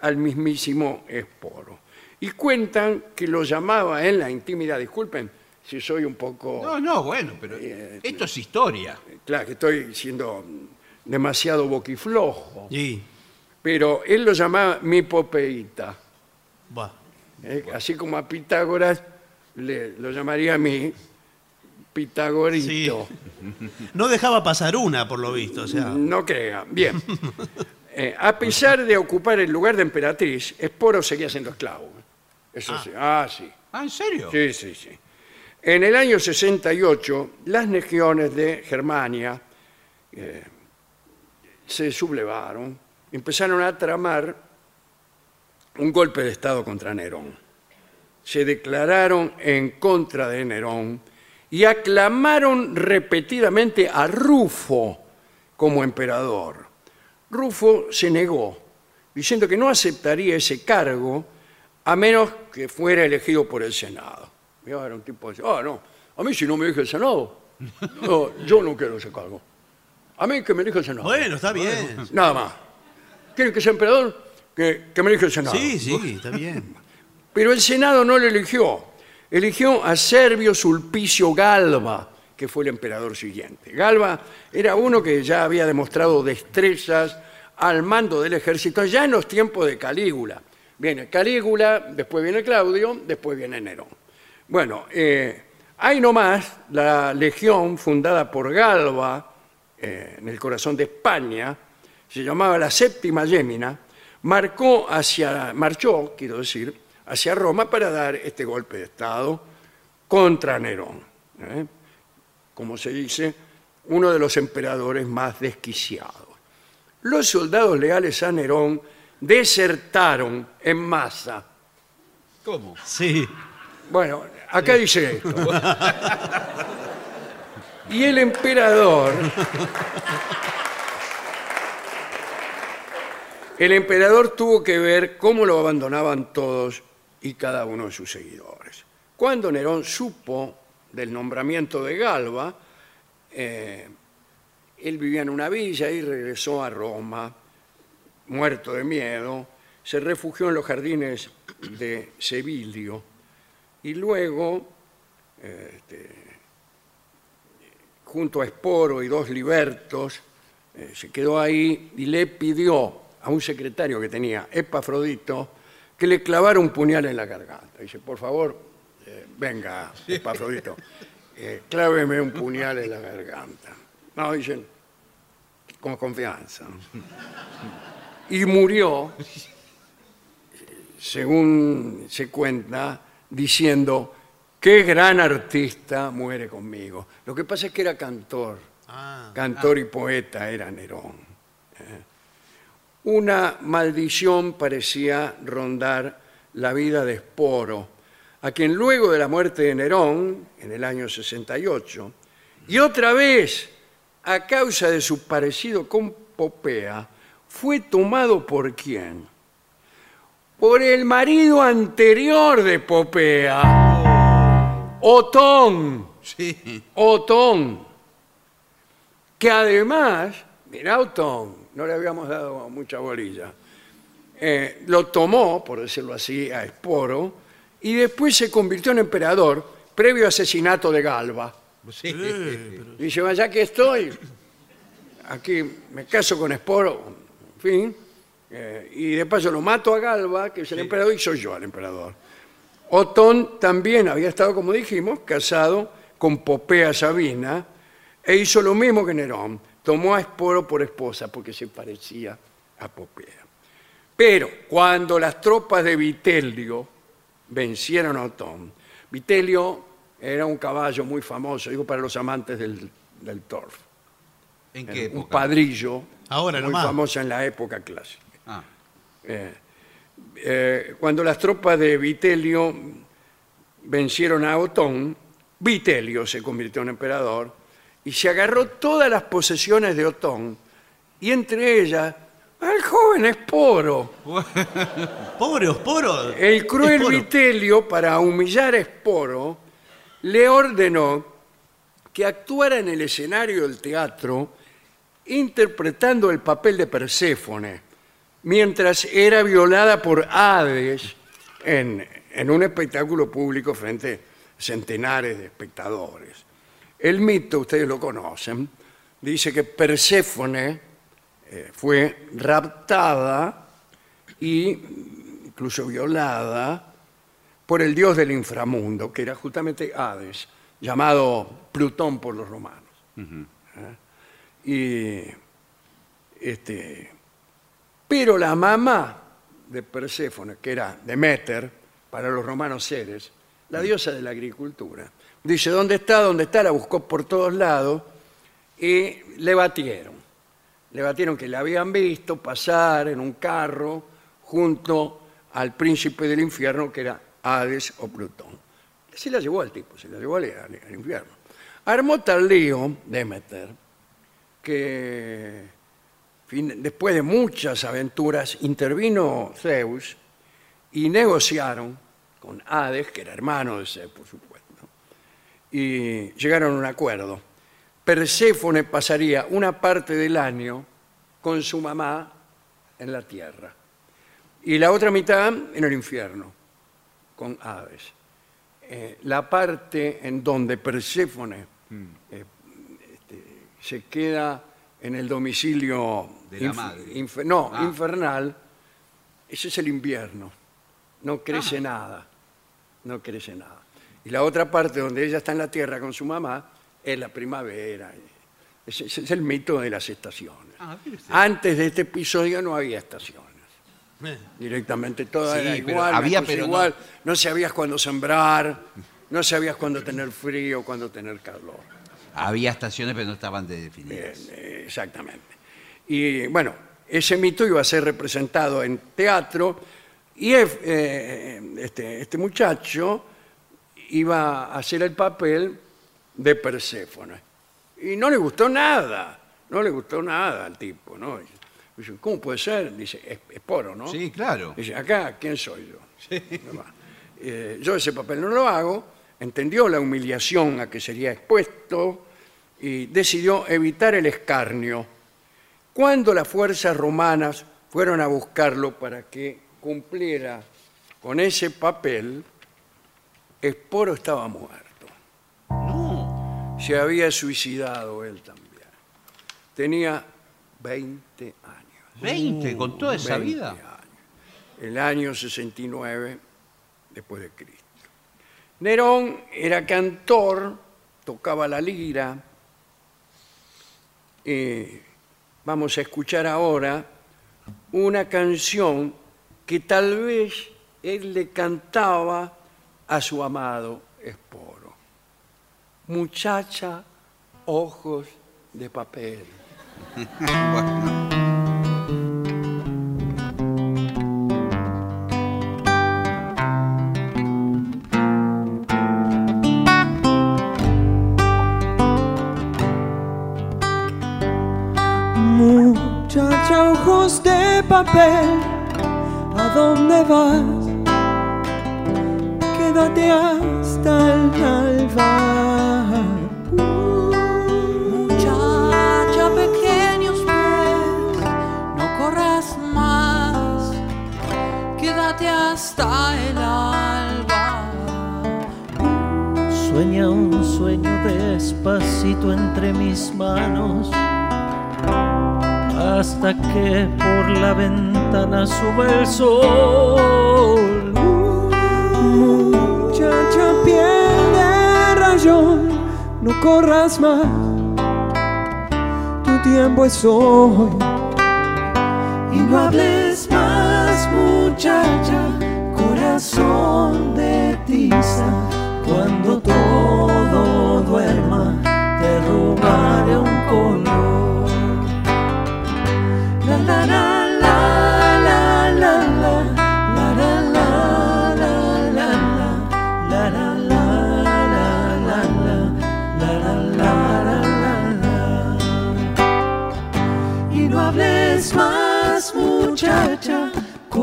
al mismísimo Esporo. Y cuentan que lo llamaba en la intimidad, disculpen si soy un poco... No, no, bueno, pero Eh, esto es historia. Claro, que estoy siendo demasiado boquiflojo, Y, pero él lo llamaba mi popeíta. ¿eh? Así como a Pitágoras le, lo llamaría mi pitagorito. No dejaba pasar una, por lo visto. O sea, No crean. Bien. Eh, a pesar de ocupar el lugar de emperatriz, Esporo seguía siendo esclavo. Eso sí. Ah, sí. Ah, ¿en serio? Sí, sí, sí. En el año 68, las legiones de Germania eh, se sublevaron, empezaron a tramar un golpe de Estado contra Nerón. Se declararon en contra de Nerón y aclamaron repetidamente a Rufo como emperador. Rufo se negó, diciendo que no aceptaría ese cargo a menos que fuera elegido por el Senado. Mirá, era un tipo de, ah, no, a mí si no me elige el Senado, no, yo no quiero ese cargo. A mí que me elija el Senado. bueno, está bien. Nada más. ¿Quieren que sea emperador? Que, que me elija el Senado. Sí, sí, está bien. Pero el Senado no lo eligió. Eligió a Servio Sulpicio Galba, que fue el emperador siguiente. Galba era uno que ya había demostrado destrezas al mando del ejército ya en los tiempos de Calígula. Viene Calígula, después viene Claudio, después viene Nerón. Bueno, eh, hay nomás la legión fundada por Galba eh, en el corazón de España, se llamaba la Séptima Yémina, marcó hacia, marchó, quiero decir, hacia Roma para dar este golpe de Estado contra Nerón. ¿eh? Como se dice, uno de los emperadores más desquiciados. Los soldados leales a Nerón desertaron en masa. ¿Cómo? Sí. Bueno, acá dice esto. Y el emperador. El emperador tuvo que ver cómo lo abandonaban todos y cada uno de sus seguidores. Cuando Nerón supo del nombramiento de Galba, eh, él vivía en una villa y regresó a Roma, muerto de miedo, se refugió en los jardines de Sevilio y luego, este, junto a Esporo y dos libertos, eh, se quedó ahí y le pidió a un secretario que tenía, Epafrodito, que le clavara un puñal en la garganta. Dice, por favor, eh, venga, Epafrodito, eh, cláveme un puñal en la garganta. No, dicen, con confianza. Y murió, según se cuenta, diciendo, qué gran artista muere conmigo. Lo que pasa es que era cantor, Ah, cantor y poeta era Nerón. Una maldición parecía rondar la vida de Esporo, a quien luego de la muerte de Nerón, en el año 68, y otra vez a causa de su parecido con Popea, fue tomado por quién? Por el marido anterior de Popea, Otón. Sí. Otón, que además, mira Otón, no le habíamos dado mucha bolilla, eh, lo tomó, por decirlo así, a Esporo, y después se convirtió en emperador previo asesinato de Galba. Sí. Dice, "Bueno, ya que estoy, aquí me caso con Esporo, en fin, eh, y de paso lo mato a Galba, que es el emperador, y soy yo el emperador. Otón también había estado, como dijimos, casado con Popea Sabina, e hizo lo mismo que Nerón, tomó a Esporo por esposa porque se parecía a Popea. Pero cuando las tropas de Vitelio vencieron a Otón, Vitelio era un caballo muy famoso, digo para los amantes del, del torf, ¿En qué un época? padrillo Ahora muy nomás. famoso en la época clásica. Ah, Eh, eh, cuando las tropas de Vitelio vencieron a Otón, Vitelio se convirtió en emperador y se agarró todas las posesiones de Otón y entre ellas al joven Esporo. Pobre Osporo. El cruel Esporo. Vitelio, para humillar a Esporo, le ordenó que actuara en el escenario del teatro interpretando el papel de Perséfone, mientras era violada por Hades en, en un espectáculo público frente a centenares de espectadores. El mito, ustedes lo conocen, dice que Perséfone eh, fue raptada y incluso violada por el dios del inframundo, que era justamente Hades, llamado Plutón por los romanos. ¿Eh? Y, este, pero la mamá de Perséfone, que era Deméter, para los romanos Ceres, la diosa de la agricultura, dice, ¿dónde está? ¿Dónde está? La buscó por todos lados y le batieron. Le batieron que la habían visto pasar en un carro junto al príncipe del infierno, que era Hades o Plutón. Se la llevó al tipo, se la llevó al, infierno. Armó tal lío, Demeter, que después de muchas aventuras intervino Zeus y negociaron con Hades, que era hermano de Zeus, por supuesto, y llegaron a un acuerdo. Perséfone pasaría una parte del año con su mamá en la tierra y la otra mitad en el infierno con Hades. Eh, la parte en donde Perséfone eh, este, se queda en el domicilio De la inf- madre. inf- no, Ah. infernal, ese es el invierno. No crece nada, no crece nada. Y la otra parte donde ella está en la tierra con su mamá es la primavera. Ese, es el mito de las estaciones. Ah. Antes de este episodio no había estaciones. Eh, Directamente todo Sí, era igual, había, pero no- igual. No. sabías cuándo sembrar, no sabías cuándo tener frío, cuándo tener calor. Había estaciones, pero no estaban definidas. Eh, exactamente. Y bueno, ese mito iba a ser representado en teatro y eh, este, este muchacho iba a hacer el papel de Perséfone. Y no le gustó nada, no le gustó nada al tipo, ¿no? Dice, ¿cómo puede ser? Dice, es, es poro, ¿no? Sí, claro. Dice, acá, ¿quién soy yo? Eh, yo ese papel no lo hago, entendió la humillación a que sería expuesto y decidió evitar el escarnio. Cuando las fuerzas romanas fueron a buscarlo para que cumpliera con ese papel, Esporo estaba muerto. Se había suicidado él también. Tenía 20 años. 20, con toda esa 20 vida. años. El año 69 después de Cristo. Nerón era cantor, tocaba la lira. Eh, vamos a escuchar ahora una canción que tal vez él le cantaba a su amado Esporo. Muchacha, ojos de papel. Muchacha, ojos de papel, ¿a dónde vas? Quédate hasta el alba. Muchacha, pequeños pies, no corras más, quédate hasta el alba. Sueña un sueño despacito entre mis manos hasta que por la ventana sube el sol. Muchacha, piel de rayón, no corras más. Tu tiempo es hoy. Y no hables más, muchacha, corazón de tiza. Cuando todo duerma, te robaré un color.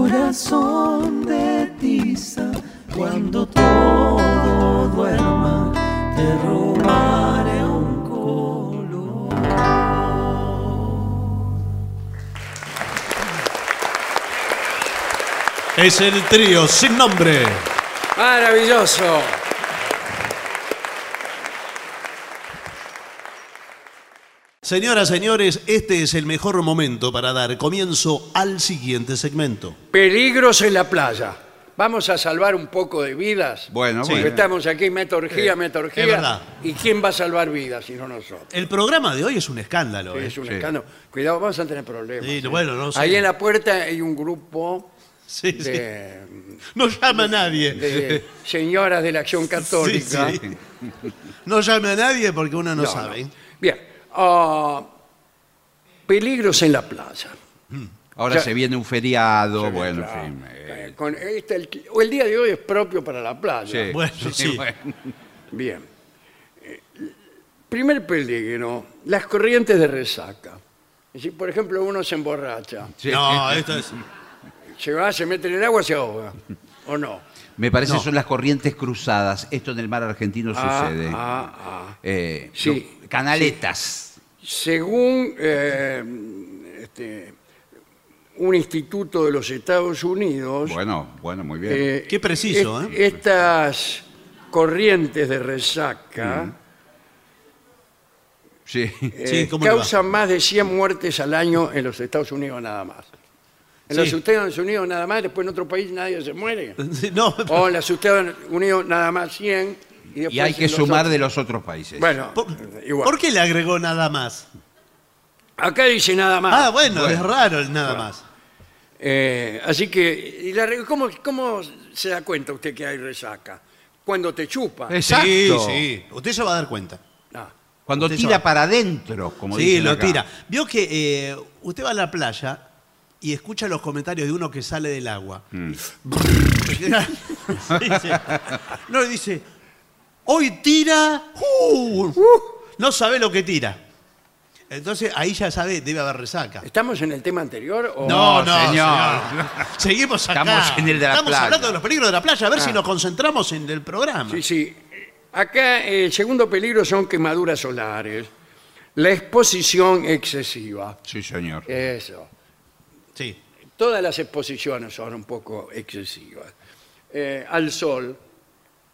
Corazón de tiza. Cuando todo duerma, te robaré un color. Es el trío sin nombre. Maravilloso. Señoras, señores, este es el mejor momento para dar comienzo al siguiente segmento. Peligros en la playa. Vamos a salvar un poco de vidas. Bueno, Porque bueno. estamos aquí, metorgía, metorgía. es verdad. ¿Y quién va a salvar vidas si no nosotros? El programa de hoy es un escándalo. ¿eh? Es un Sí. escándalo. Cuidado, vamos a tener problemas. Sí, ¿eh? bueno, no sé. Ahí en la puerta hay un grupo Sí, sí. de, No llama a nadie. de señoras de la acción católica. Sí, sí. No llame a nadie porque uno no, No, sabe. no. Bien. Ah, peligros en la playa. Ahora Ya- se viene un feriado, bueno, en fin. eh, Eh, con este, el, o el día de hoy es propio para la playa. sí, Bueno, sí. bueno. Bien. Eh, Primer peligro, las corrientes de resaca. Por ejemplo, uno se emborracha, Sí. No, esto es. se va, se mete en el agua, se ahoga. ¿O no? Me parece No. son las corrientes cruzadas. Esto en el mar argentino Ah, sucede. ah, ah. Eh, Sí, canaletas. Según eh, este, un instituto de los Estados Unidos, Bueno, bueno, muy bien. eh, Qué preciso, est- ¿eh? Estas corrientes de resaca sí. eh, Sí, ¿cómo le va? causan más de 100 muertes al año en los Estados Unidos nada más. En Sí. los Estados Unidos nada más, después en otro país nadie se muere. No, O en los Estados Unidos nada más 100. Y, hay que sumar otros- de los otros países. Bueno, ¿Por, igual. ¿por qué le agregó nada más? Acá dice nada más. Ah, bueno, Bueno. es raro el nada más. Eh, así que, y la ¿cómo, ¿cómo se da cuenta usted que hay resaca? Cuando te chupa. Exacto. Sí, sí. Usted se va a dar cuenta. Ah, Cuando Usted tira para adentro, como sí, dicen lo acá. tira. Vio que eh, usted va a la playa y escucha los comentarios de uno que sale del agua. Mm. Sí, sí. No, y dice, hoy tira, uh, no sabe lo que tira. Entonces ahí ya sabe, debe haber resaca. ¿Estamos en el tema anterior? O... No, señor. Seguimos acá. Estamos en el de la Estamos playa. hablando de los peligros de la playa, a ver Ah. si nos concentramos en el programa. Sí, sí. Acá eh, el segundo peligro son quemaduras solares. La exposición excesiva. Sí, señor. Eso. Sí. Todas las exposiciones son un poco excesivas. Eh, al sol.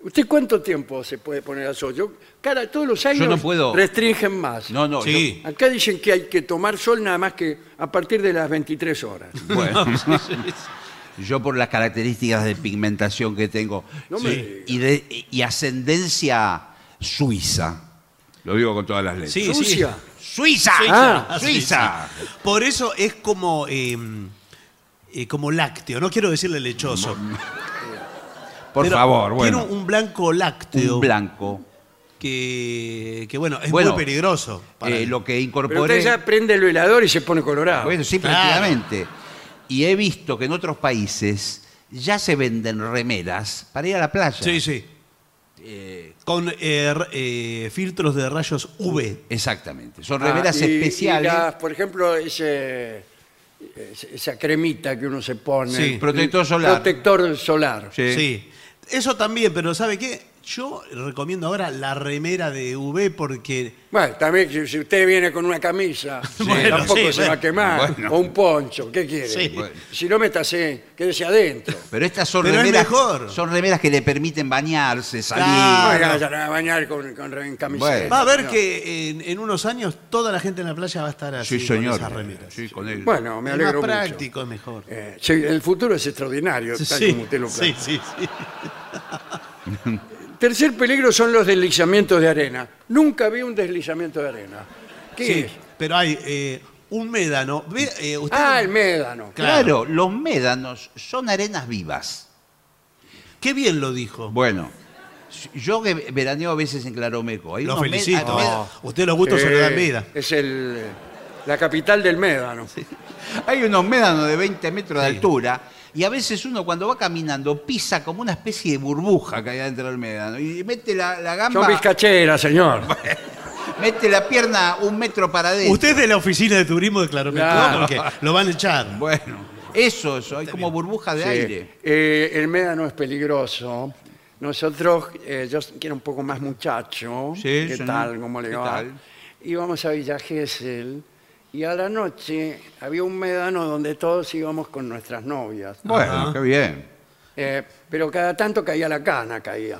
¿Usted cuánto tiempo se puede poner al sol? Yo, cada, todos los años no puedo. restringen más. No, no. Sí. Acá dicen que hay que tomar sol nada más que a partir de las 23 horas. bueno. Yo por las características de pigmentación que tengo No me sí, diga. y, de, y ascendencia suiza. Lo digo con todas las letras. Sí, sí. Sucia. ¡Suiza! Ah, ¡Suiza! sí. Por eso es como, eh, eh, como lácteo, no quiero decirle lechoso. Por pero favor, bueno. Tiene un blanco lácteo Un blanco. que, que, bueno, es Bueno, muy peligroso. para Eh, él. lo que Pero incorporé. usted ya prende el velador y se pone colorado. Bueno, sí, Claro. prácticamente. Y he visto que en otros países ya se venden remeras para ir a la playa. Sí, sí. Con eh, r- eh, filtros de rayos UV. Exactamente. Son Ah, remeras y- y especiales. las, por ejemplo, ese, ese- esa cremita que uno se pone. Sí, protector solar. Protector solar. Sí. Sí. Eso también, pero ¿sabe qué? Yo recomiendo ahora la remera de UV porque Bueno, también si, si usted viene con una camisa, Bueno, tampoco sí, se bueno. va a quemar. Bueno. O un poncho, ¿qué quiere? Sí. Bueno. Si no, métase, quédese adentro. Pero estas son Pero es remeras. mejor. Son remeras que le permiten bañarse, salir. Claro. Oiga, ya la va a bañar con, con, en camiseta. Bueno. va a ver No. que en, en unos años toda la gente en la playa va a estar así Sí, con esas remeras. Sí, con él. Bueno, me es alegro más mucho. práctico, es mejor. Eh, sí, el futuro es extraordinario, tal Sí, como usted lo sí, plantea. sí, sí. Tercer peligro son los deslizamientos de arena. Nunca vi un deslizamiento de arena. ¿Qué Sí, es? pero hay eh, un médano. Ve, eh, usted- Ah, el médano. Claro, los médanos son arenas vivas. Qué bien lo dijo. Bueno, yo que veraneo a veces en Claromeco. Hay Lo unos felicito. ah, Oh, Usted los gustos se le dan Eh, vida. Es el, la capital del médano. Hay unos médanos de 20 metros de altura y a veces uno cuando va caminando pisa como una especie de burbuja que hay adentro del médano y mete la, la gamba, Son vizcacheras, señor. Mete la pierna un metro para adentro. Usted es de la oficina de turismo de Clarometó Claro. porque lo van a echar. Bueno, eso, eso, hay como burbuja de Sí. aire. Eh, el médano es peligroso. Nosotros, eh, yo que era un poco más muchacho, Sí, ¿qué señor. tal? ¿Cómo le ¿Qué va? tal? Íbamos a Villa Gesell y a la noche había un médano donde todos íbamos con nuestras novias. Bueno, qué bien. Eh, pero cada tanto caía la cana, caía.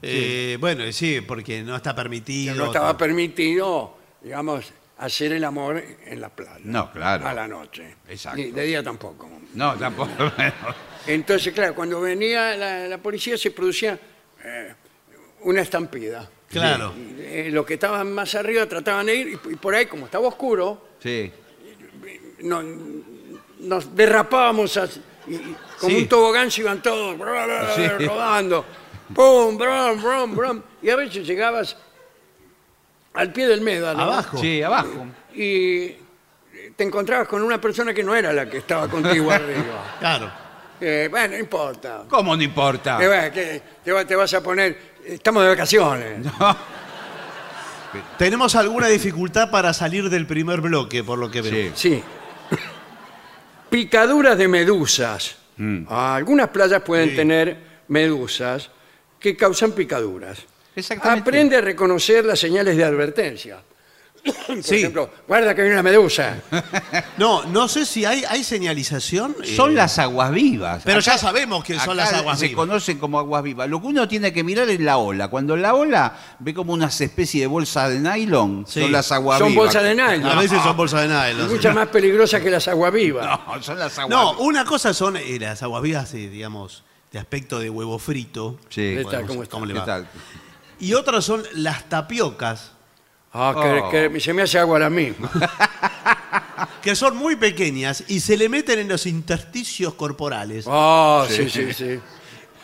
Eh, bueno, sí, porque no está permitido. no estaba permitido, digamos, hacer el amor en la playa. No, claro. A la noche. Exacto. Ni de día tampoco. No, tampoco. Entonces, claro, cuando venía la, la policía se producía eh, una estampida. Claro. Y, eh, los que estaban más arriba trataban de ir y, y por ahí, como estaba oscuro, Sí. no- nos derrapábamos así, y, y como Sí. un tobogán se iban todos bra, bra, bra, Sí. rodando. ¡Pum! Brum, brum, brum. Y a veces llegabas al pie del médano Abajo. Sí, abajo. y te encontrabas con una persona que no era la que estaba contigo arriba. Claro. Eh, bueno, no importa. ¿Cómo no importa? Eh, bueno, que te, va- te vas a poner, estamos de vacaciones. Tenemos alguna dificultad para salir del primer bloque, por lo que veo. Sí. Sí. Picaduras de medusas. Mm. Ah, Algunas playas pueden Sí. tener medusas que causan picaduras. Exactamente. Aprende a reconocer las señales de advertencia. Por Sí. ejemplo, guarda que viene una medusa. No, no sé si hay, hay señalización. Son eh, las aguas vivas. Pero ya sabemos que son acá las aguas se vivas. conocen como aguas vivas. Lo que uno tiene que mirar es la ola. Cuando la ola ve como unas especies de bolsa de nylon, Sí. son las aguas Son vivas. bolsas de nylon. A veces son bolsas de nylon. Muchas más peligrosas que las aguavivas. No, son las aguas No, vivas. una cosa son eh, las aguas vivas, eh, digamos, de aspecto de huevo frito. Sí. ¿Qué tal? ¿Cómo está? ¿cómo le ¿Qué va? tal? Y otras son las tapiocas, Ah, Oh. que, que se me hace agua la misma. que son muy pequeñas y se le meten en los intersticios corporales. Ah, sí, sí, sí.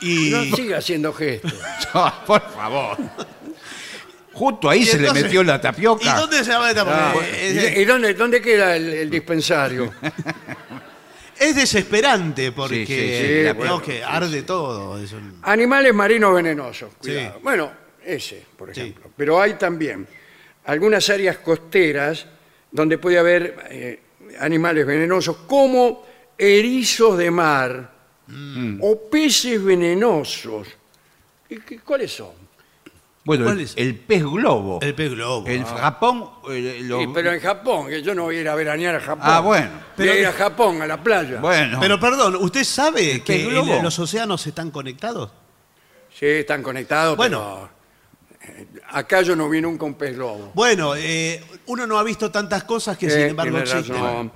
Y No siga haciendo gestos. No, por favor. Justo ahí Y se entonces- le metió la ¿Y tapioca. dónde se va a meter? Ah, Porque ¿Y, es, y dónde, dónde queda el, el dispensario? es desesperante porque Sí, sí, sí, eh, la no, verdad. que arde todo. es un- Animales marinos venenosos, Sí. cuidado. Bueno, ese, por Sí. ejemplo. Pero hay también algunas áreas costeras donde puede haber eh, animales venenosos como erizos de mar Mm. o peces venenosos. ¿Y qué- ¿Cuáles son? Bueno, ¿Cuál el, es? el pez globo. El pez globo. En Japón. eh, lo- Sí, pero en Japón, que yo no voy a ir a veranear a Japón. Ah, bueno. Voy a ir a Japón, a la playa. Bueno. Pero perdón, ¿usted sabe que pez globo? el- los océanos están conectados? Sí, están conectados, Bueno. pero acá yo no vi nunca un pez globo. Bueno, eh, uno no ha visto tantas cosas que sin Eh, embargo tiene existen. razón.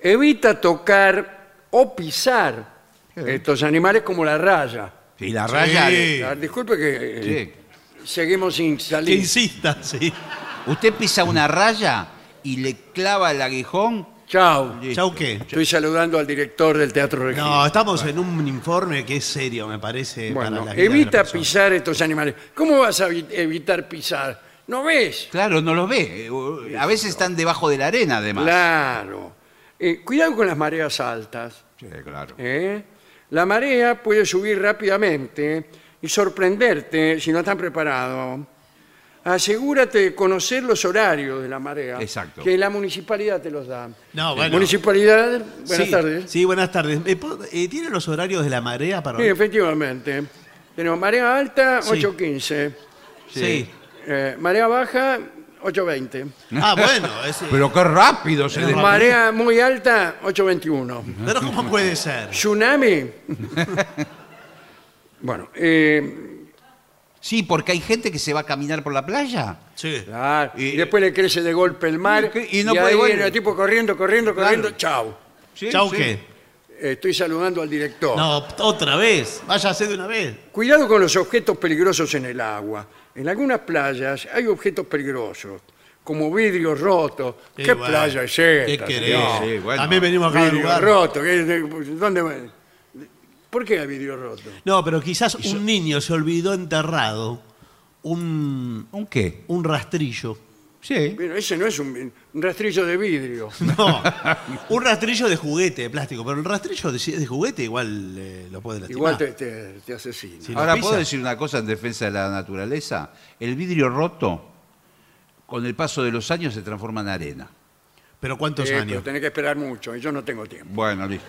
Evita tocar o pisar estos animales como la raya. y la raya. Sí. Ah, Disculpe que eh, Sí. seguimos sin Que salir. insista, sí. Usted pisa una raya y le clava el aguijón. Chao. ¿Chau qué? Estoy saludando al director del Teatro Regina. No, estamos en un informe que es serio, me parece. bueno, para la vida de la evita persona. pisar estos animales. ¿Cómo vas a evi- evitar pisar? ¿No ves? Claro, no los ve. A veces están debajo de la arena, además. Claro. Eh, cuidado con las mareas altas. Sí, claro. ¿eh? La marea puede subir rápidamente y sorprenderte si no estás preparado. Asegúrate de conocer los horarios de la marea. Exacto. Que la municipalidad te los da. No, bueno. Municipalidad, buenas Sí, tardes. Sí, buenas tardes. ¿Me puedo- eh, ¿Tiene los horarios de la marea para Sí, efectivamente. Tenemos marea alta, Sí. 8.15. Sí. Eh, marea baja, 8.20. Ah, bueno. es- Pero qué rápido se Pero des- Marea muy alta, 8.21. Pero ¿cómo puede ser? Tsunami. bueno, eh, Sí, porque hay gente que se va a caminar por la playa. Sí. Claro, y, Y- después le crece de golpe el mar Y- y, y no ahí puede volver. viene el tipo corriendo, corriendo, corriendo, Claro. chao. Sí, ¿Chau sí. qué? Estoy saludando al director. No, otra vez. Váyase de una vez. Cuidado con los objetos peligrosos en el agua. En algunas playas hay objetos peligrosos, como vidrios rotos. Sí, ¿Qué bueno. playa es ¿Qué esta? querés? señor? Sí, bueno. También venimos acá Vidrio lugar. roto. ¿qué- de- ¿Dónde va? ¿Por qué hay vidrio roto? No, pero quizás un niño se olvidó enterrado un, ¿Un qué? un rastrillo. Sí. Bueno, ese no es un, un rastrillo de vidrio. No, un rastrillo de juguete, de plástico. Pero el rastrillo de, si es de juguete igual eh, lo puede lastimar. Igual te, te- te asesina. Lo Ahora, pisa. ¿puedo decir una cosa en defensa de la naturaleza? El vidrio roto con el paso de los años se transforma en arena. Pero ¿cuántos Eh, pero años? tenés que esperar mucho y yo no tengo tiempo. Bueno, listo.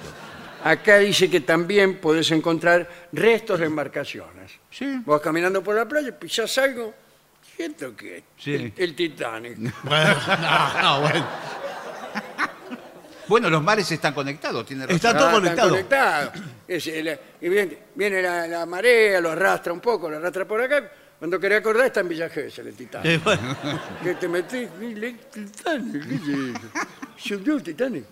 Acá dice que también podés encontrar restos de embarcaciones. Sí. Vas caminando por la playa, pisás algo, siento que Sí. el, el Titanic. Bueno, no, no, bueno. Bueno, los mares están conectados, tiene razón. Está todo Ah, conectado. conectado. Es el- y viene, viene la, la marea, lo arrastra un poco, lo arrastra por acá. Cuando querés acordar está en Villa Gesell, el Titanic. Eh, bueno. Que te metís, el Titanic, ¿qué es eso? ¿Se hundió el Titanic?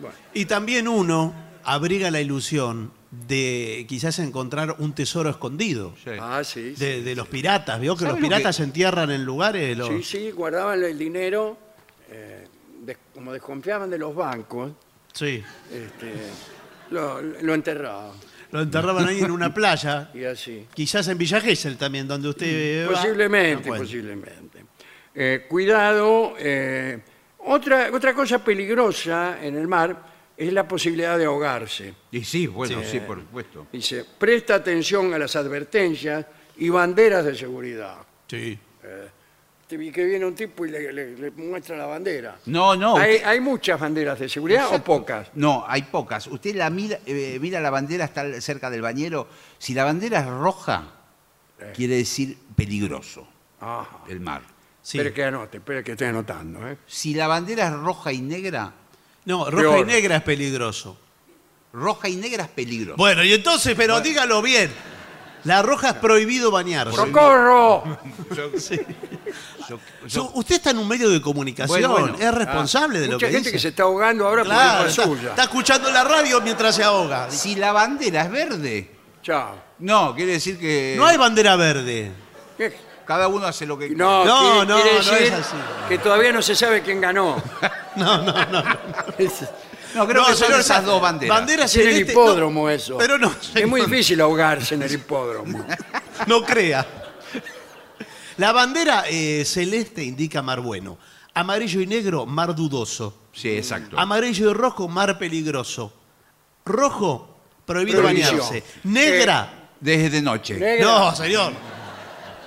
Bueno, Y también uno abriga la ilusión de quizás encontrar un tesoro escondido. Sí. ah, sí. De, de los piratas, ¿vio? Que ¿Sabe los lo piratas que- se entierran en lugares. los- Sí, sí, guardaban el dinero, eh, como desconfiaban de los bancos, Sí. este, lo, lo enterraban Lo enterraban ahí en una playa. y así. Quizás en Villa Gesell también, donde usted va. Posiblemente, No, bueno. posiblemente. Eh, cuidado, eh, otra, otra cosa peligrosa en el mar es la posibilidad de ahogarse. Y sí, bueno, sí, por supuesto. Dice, presta atención a las advertencias y banderas de seguridad. Sí. Te vi que viene un tipo y le, le- le muestra la bandera. No, no. ¿Hay, hay muchas banderas de seguridad o pocas? No, hay pocas. Usted la mira, eh, mira la bandera, está cerca del bañero. Si la bandera es roja, quiere decir peligroso Ajá. el mar. Sí. Espere que anote, espere que estoy anotando. ¿eh? Si la bandera es roja y negra, No, roja Peor. y negra es peligroso. roja y negra es peligroso. Bueno, y entonces, pero dígalo bien. La roja es prohibido bañarse. ¡Socorro! Yo- Su- usted está en un medio de comunicación, Bueno, bueno. es responsable de lo Mucha que gente dice. que se está ahogando ahora Claro, por está, culpa suya. está escuchando la radio mientras se ahoga. si la bandera es verde, Chao. no, quiere decir que No hay bandera verde. ¿Qué? Cada uno hace lo que No, No, quiere, no, quiere no decir es así. que todavía no se sabe quién ganó. No, no, no. No, creo No, que son señor, esas dos banderas. Bandera Es en el celeste- hipódromo no, eso. Pero no, Es muy señor, difícil ahogarse en el hipódromo. no crea. La bandera eh, celeste indica mar bueno. Amarillo y negro, mar dudoso. Sí, exacto. Amarillo y rojo, mar peligroso. Rojo, prohibido Prohibición. bañarse. Negra, Desde de noche. Negra, no, señor.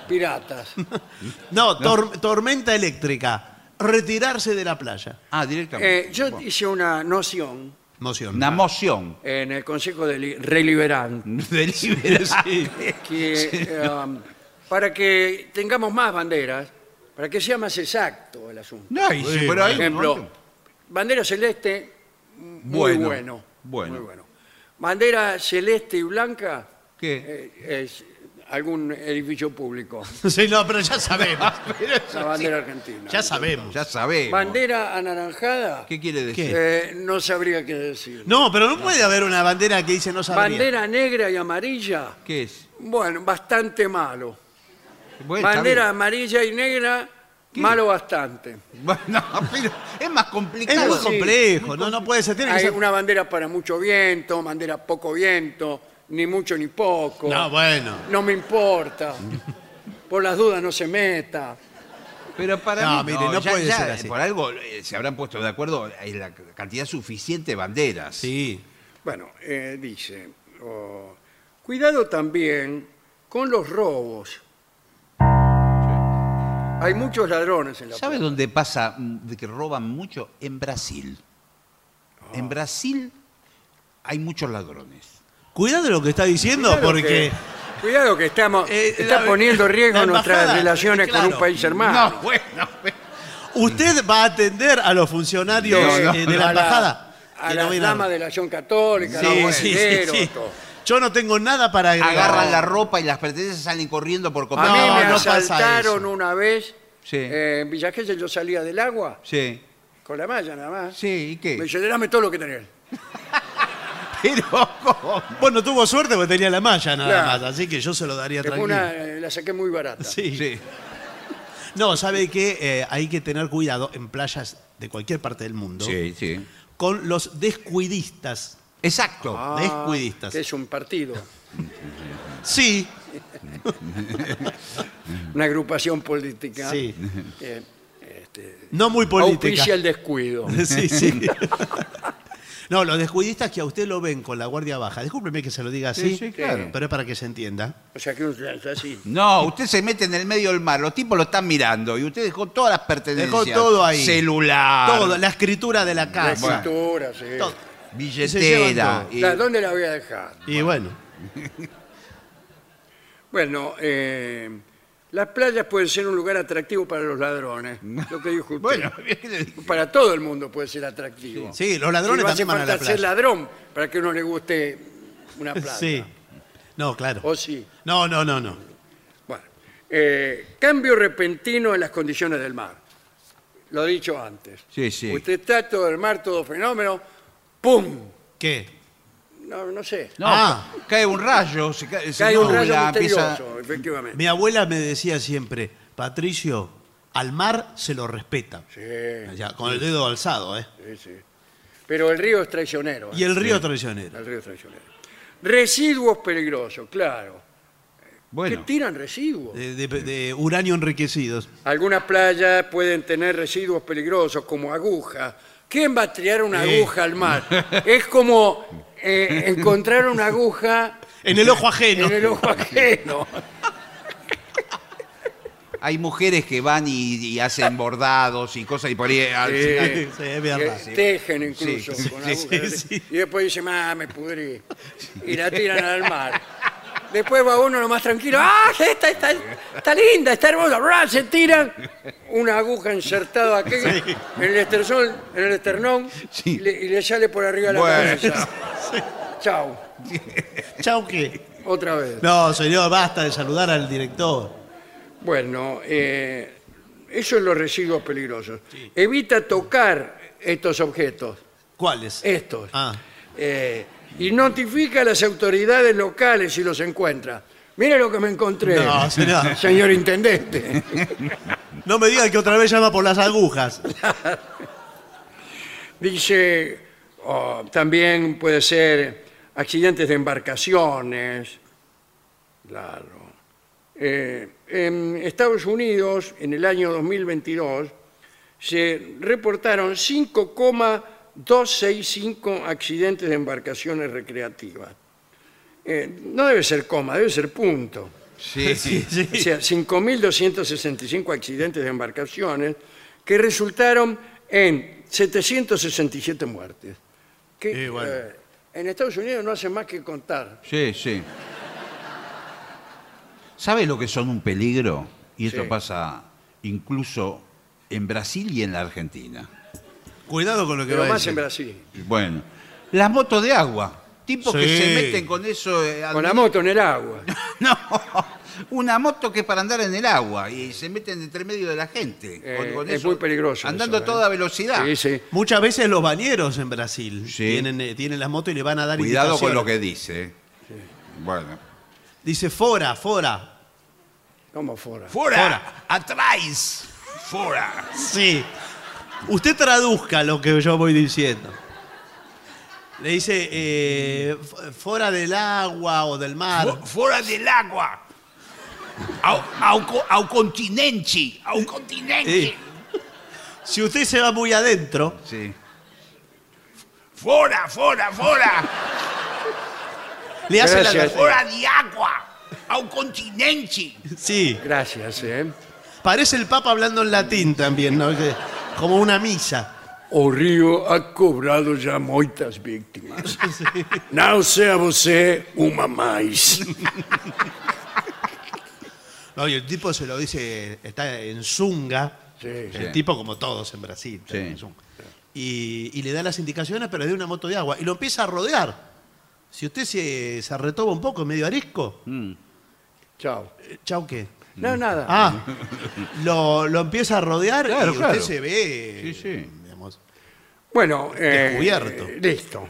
Piratas. No, tor- tormenta eléctrica. Retirarse de la playa. Ah, directamente. Eh, yo hice una noción Moción. Una moción. en el Consejo de Li- Reliberante Deliberante. que um, para que tengamos más banderas, para que sea más exacto el asunto. No, y sí, pero Por hay un ejemplo, bandera celeste, muy Bueno, bueno. bueno. muy bueno. Bandera celeste y blanca ¿Qué? eh, es algún edificio público. Sí, no, pero ya sabemos. La bandera argentina. Ya sabemos. Ya sabemos. Bandera anaranjada, ¿Qué quiere decir? ¿Qué? eh, no sabría qué decir. No, pero no puede haber una bandera que dice no sabría. Bandera negra y amarilla, ¿Qué es? bueno, bastante malo. Bueno, está Bandera amarilla y negra, malo bastante. bien. Bueno, pero es más Es complicado. muy Sí. complejo, no, no puede ser. Tiene que Hay ser. una bandera para mucho viento, bandera poco viento, ni mucho ni poco. No, bueno. No me importa. Por las dudas no se meta. Pero para No, mí, mire, no ya- puede ya, ser así. Por algo eh, se habrán puesto de acuerdo en la cantidad suficiente de banderas. Sí. Bueno, eh, dice, oh, cuidado también con los robos. Hay muchos ladrones en la ¿Sabe dónde pasa mm, de que roban mucho? En Brasil. Ah. En Brasil hay muchos ladrones. Cuidado lo que está diciendo, Cuidado porque. que- cuidado que estamos Eh, está la- poniendo en riesgo la nuestras relaciones con claro. un país hermano. No, bueno. Usted va a atender a los funcionarios Eh, eh, de la a embajada. a que las no vienen damas de la acción católica, a Sí, los sí, sí, sí. todo. Yo no tengo nada para agregar. Agarran la ropa y las pertenencias salen corriendo por A mí No, me no pasa asaltaron eso. una vez Sí. eh, en Villa Gesell, yo salía del agua Sí. con la malla nada más. Sí, ¿y Me qué? dice, dame todo lo que tenés. Pero, ¿cómo? Bueno, tuvo suerte porque tenía la malla nada Claro. más, así que yo se lo daría Que fue tranquilo. una, eh, la saqué muy barata. Sí. Sí. No, sabe que hay que tener cuidado en playas de cualquier parte del mundo Sí, sí. con los descuidistas. Exacto. Ah, Descuidistas. Que es un partido, Sí, una agrupación política. sí. eh, este, No muy política. auspicia el descuido. Sí, sí. No, los descuidistas que a usted lo ven con la guardia baja. Discúlpeme que se lo diga así. Sí, sí, claro. Pero es para que se entienda. O sea que uno es así. No, usted se mete en el medio del mar, los tipos lo están mirando y usted dejó todas las pertenencias. Dejó todo ahí. Celular, Todo, la escritura de la La casa. escritura, sí. Todo. se billetera. llevan y- La- ¿Dónde la voy a dejar? Y bueno, Bueno, eh, las playas pueden ser un lugar atractivo para los ladrones. Lo que dijo usted. Bueno, ¿qué le digo? para todo el mundo puede ser atractivo. sí, los ladrones Y no hace también van a la falta ser playa. ladrón para que uno le guste una playa. Sí. No, claro. ¿O sí? No, no, no, no. Bueno, eh, cambio repentino en las condiciones del mar. Lo he dicho antes. Sí, sí. Usted está todo el mar, todo fenómeno, ¡pum! ¿Qué? No, no sé. No, Ah. cae un rayo, se cae, se Cae un rayo nubla, empieza- misterioso, efectivamente. Mi abuela me decía siempre, Patricio, al mar se lo respeta. Sí, Ya, con el dedo alzado, ¿eh? sí, sí. Pero el río es traicionero. ¿eh? Y el río traicionero. El río es traicionero. Residuos peligrosos, claro. Bueno, ¿Qué tiran residuos? De, de- de uranio enriquecidos. Algunas playas pueden tener residuos peligrosos como agujas. ¿Quién va a tirar una Sí. aguja al mar? Es como eh, encontrar una aguja En el ojo ajeno. en el ojo ajeno. hay mujeres que van y, y hacen bordados y cosas y por ahí al Sí. final- Sí, es verdad. Que tejen incluso Sí, con sí, agujas. sí, sí. Y después dicen, ah, me pudrí. Y la tiran al mar. Después va uno lo más tranquilo, ah, esta está, está linda, está hermosa. ¡Ra! Se tiran una aguja insertada aquí en el esternón, en el esternón Sí. y, le, y le sale por arriba la Bueno. cabeza. Chao. Chau, ¿qué? Otra vez. No, señor, basta de saludar al director. Bueno, eh, eso es los residuos peligrosos. Evita tocar estos objetos, ¿Cuáles? estos. Ah, Eh, y notifica a las autoridades locales si los encuentra. Mire lo que me encontré, No, señor. señor intendente. no me diga que otra vez llama por las agujas. Dice, oh, también puede ser accidentes de embarcaciones. Claro. Eh, en Estados Unidos, en el año 2022, se reportaron 5,265 accidentes de embarcaciones recreativas. Eh, no debe ser coma, debe ser punto. Sí, sí. O sea, 5.265 accidentes de embarcaciones que resultaron en 767 muertes. Que, Y bueno. eh, en Estados Unidos no hacen más que contar. Sí, sí. ¿Sabe lo que son un peligro? Y esto Sí. pasa incluso en Brasil y en la Argentina. Cuidado con lo que Pero va a más en. Brasil. Bueno, las motos de agua. Tipos que Sí. se meten con eso. eh, al- Con la moto en el agua. No, una moto que es para andar en el agua y se meten entre medio de la gente. Eh, es muy peligroso Andando eso, a ¿eh? toda velocidad. Sí, sí. Muchas veces los bañeros en Brasil Sí. tienen, eh, tienen las motos y le van a dar Cuidado con indicaciones. lo que dice. eh. Bueno. Dice, fora, fora. ¿Cómo fuera? ¡Fuera! ¡Atrás! ¡Fuera! Sí. Usted traduzca lo que yo voy diciendo. Le dice, eh, fuera del agua o del mar. Fu- ¡Fuera del agua! ¡Au, au continente! ¡Au continente! Sí. Si usted se va muy adentro, Sí. ¡Fuera, fuera, fuera! le hace la... Gracias. ¡Fuera de agua! ¡Au continente! Sí. Gracias, ¿eh? Parece el Papa hablando en latín también, ¿no? Como una misa. O río ha cobrado ya moitas víctimas. Não sea você uma mais. No, y el tipo se lo dice, está en zunga. Sí, el sí. tipo como todos en Brasil. Sí. en zunga. Y, y le da las indicaciones, pero es de una moto de agua. Y lo empieza a rodear. Si usted se, se retoba un poco, medio arisco, Chao. eh, chau qué. No, nada. Ah, lo, lo empieza a rodear Claro, y usted claro. se ve. Sí, sí. digamos, Bueno, eh, Descubierto. eh, listo.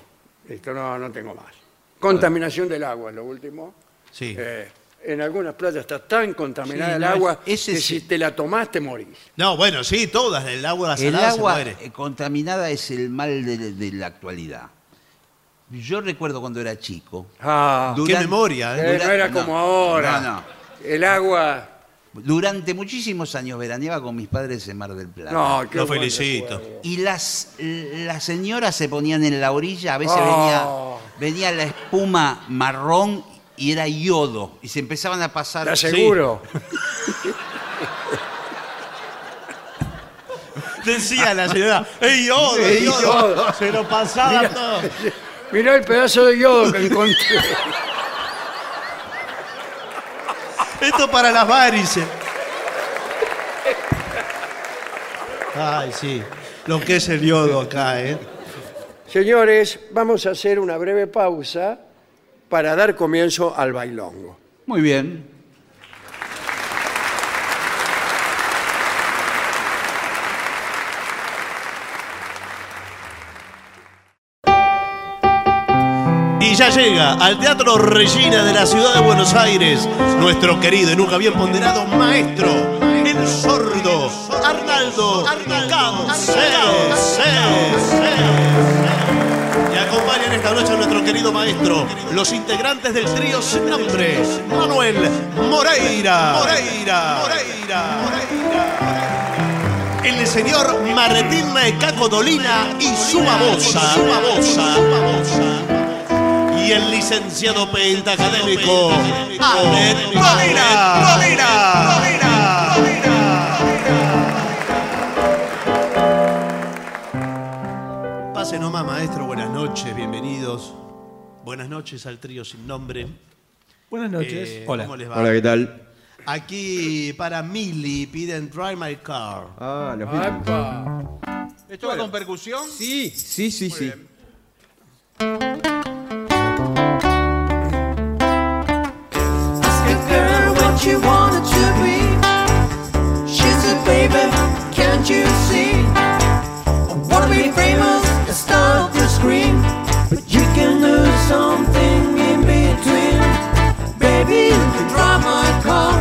Listo, no, no tengo más. Contaminación del agua, lo último. sí. Eh, en algunas playas está tan contaminada Sí, el no, agua ese que sí. si te la tomás te morís. No, bueno, sí, todas. El agua El salada se agua muere. eh, contaminada es el mal de, de la actualidad. Yo recuerdo cuando era chico. Ah, Qué memoria, ¿eh? eh, no era no, como ahora. no, no. El agua Durante muchísimos años veraneaba con mis padres en Mar del Plata. No, qué Lo buen felicito. recuerdo. Y las, las señoras se ponían en la orilla, a veces Oh. venía, venía la espuma marrón y era yodo. Y se empezaban a pasar. ¿Te aseguro? Decía la señora, ¡Ey, yodo, Ey, yodo! yodo. Se lo pasaba Mira. todo. Mirá el pedazo de yodo que encontré. Esto para las varices. Ay, sí. Lo que es el yodo acá, ¿eh? Señores, vamos a hacer una breve pausa para dar comienzo al bailongo. Muy bien. Ya llega al Teatro Regina de la ciudad de Buenos Aires nuestro querido y nunca bien ponderado maestro, el sordo Arnaldo. Y acompañan esta noche a nuestro querido maestro, los integrantes del trío sin nombre, Manuel Moreira. Moreira. Moreira. El señor Martín Caco Dolina y su babosa. Su babosa y el licenciado pentacadémico Ahmed Molina. Pase nomás, maestro. Buenas noches, bienvenidos. Buenas noches al trío sin nombre. Buenas noches. Eh, Hola. ¿Cómo les va? Hola, ¿qué tal? Aquí para Mili piden Drive My Car. Ah, los. ¿Esto va con percusión? Sí, sí, sí, sí. Ask what she wanted to be. She said, baby, can't you see? I wanna be famous, a star of the screen. But you can do something in between. Baby, you can drive my car.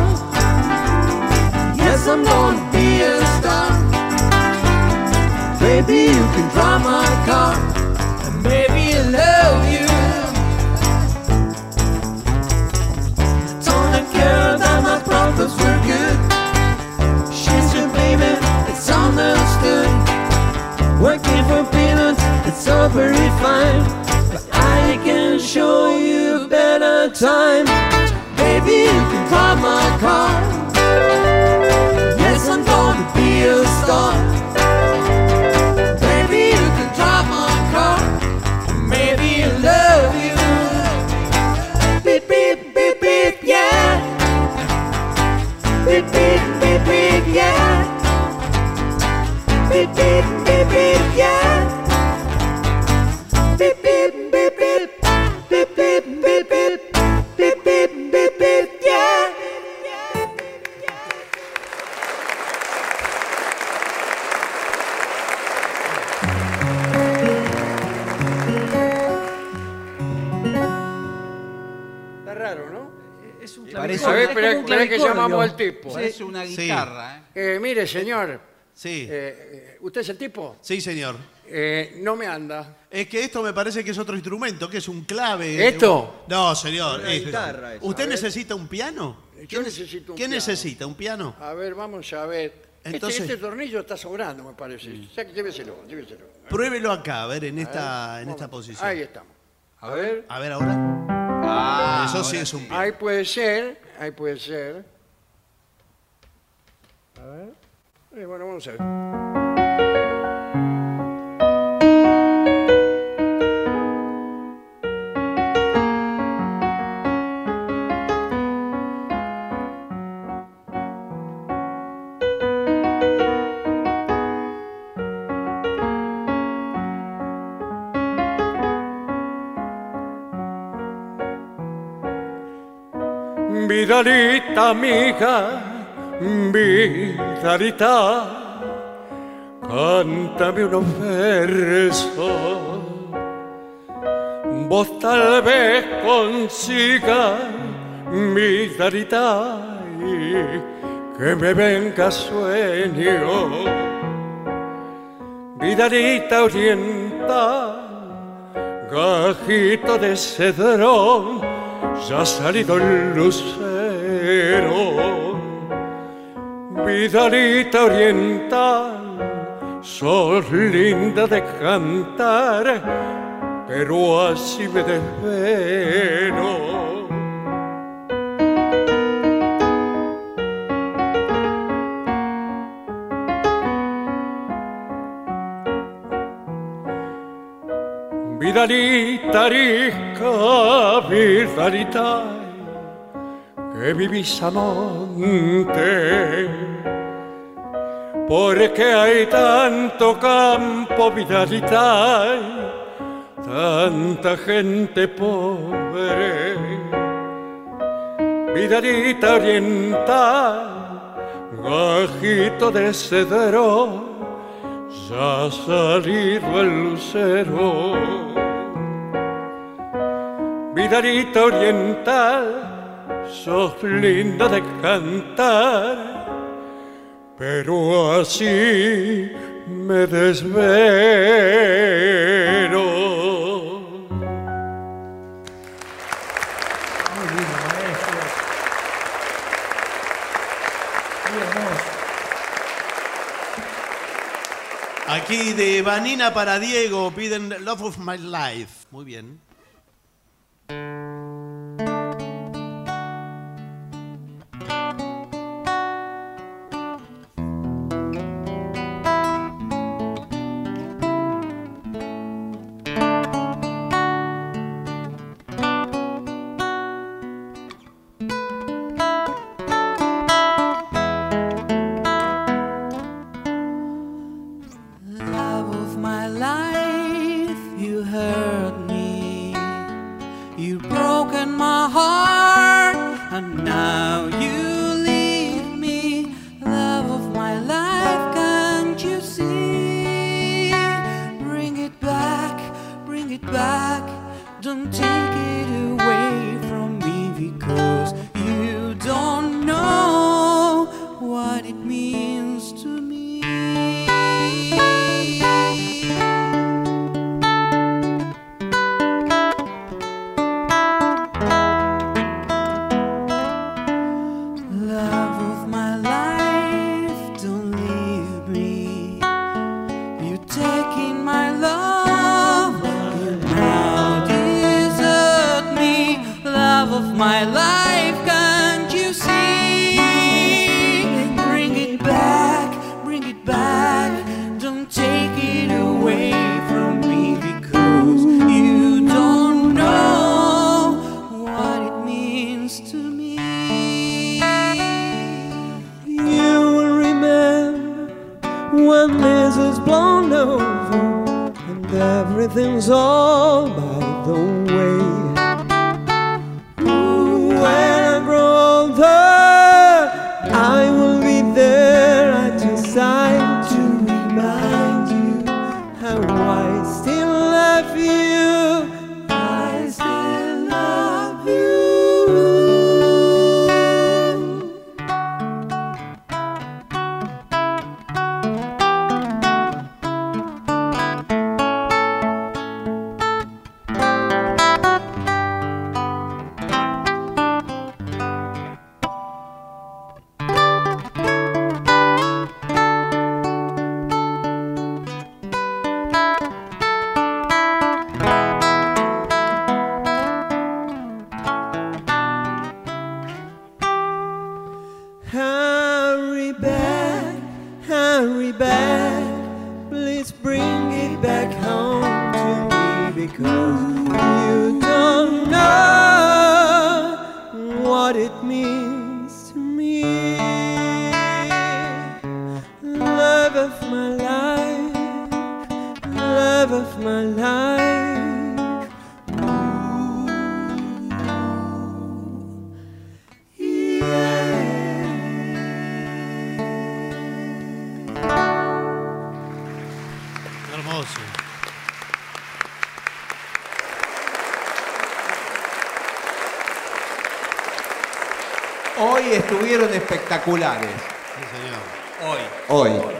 Yes, I'm gonna be a star. Baby, you can drive my car. And baby, Working for peanuts, it's all very fine. But I can show you a better time. Baby, you can drive my car. Yes, I'm gonna be a star. Baby, you can drive my car. Maybe I love you. Beep, beep, beep, beep, yeah. Beep, beep, beep, beep, yeah. Beep, beep, Parece- A ver, espera, espera que llamamos al tipo. Parece una Sí. guitarra, ¿eh? Eh, mire, señor, Sí, eh, eh, ¿usted es el tipo? sí, señor. Eh, no me anda. Es que esto me parece que es otro instrumento, que es un clave. ¿Esto? No, señor. Una es- guitarra esa. ¿Usted A ver. necesita un piano? Yo necesito un ¿Qué piano. necesita? ¿Un piano? A ver, vamos a ver. Este- Entonces- este, tornillo está sobrando, me parece. O sea, que lléveselo, lléveselo. Pruébelo acá, a ver, en A esta, ver, en esta posición. Ahí estamos. A ver. A ver ahora. Ah, Eso sí ahora es un. Ahí puede ser, ahí puede ser. A ver. Eh, bueno, vamos a ver. Vidalita amiga, Vidalita, cántame unos versos. Vos tal vez consiga, Vidalita, y que me venga sueño. Vidalita oriental, gajito de cedrón, ya ha salido el lucero quiero. Vidalita oriental, sos linda de cantar, pero así me desvelo. Vidalita rica, vidalita vivís amante. Porque hay tanto campo, vidalita, tanta gente pobre. Vidalita oriental, gajito de cedro, ya ha salido el lucero. Vidalita oriental, sos linda de cantar, pero así me desvelo. Aquí de Vanina para Diego piden Love of My Life. Muy bien. espectaculares. Hoy. Hoy.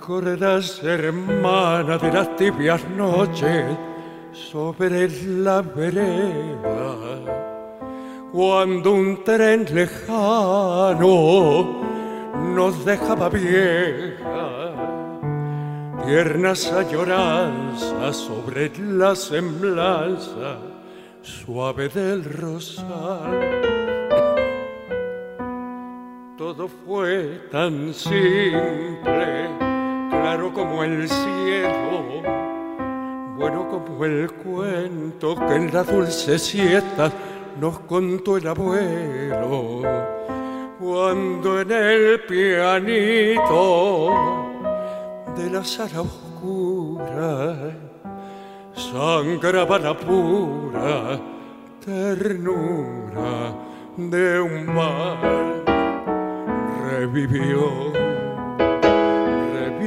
¿Te acuerdas, hermana, de las tibias noches sobre la vereda? Cuando un tren lejano nos dejaba vieja, tiernas añoranzas sobre la semblanza suave del rosal. Todo fue tan simple, claro como el cielo, bueno como el cuento que en la dulce siesta nos contó el abuelo. Cuando en el pianito de la sala oscura sangraba la pura ternura de un mar. Revivió,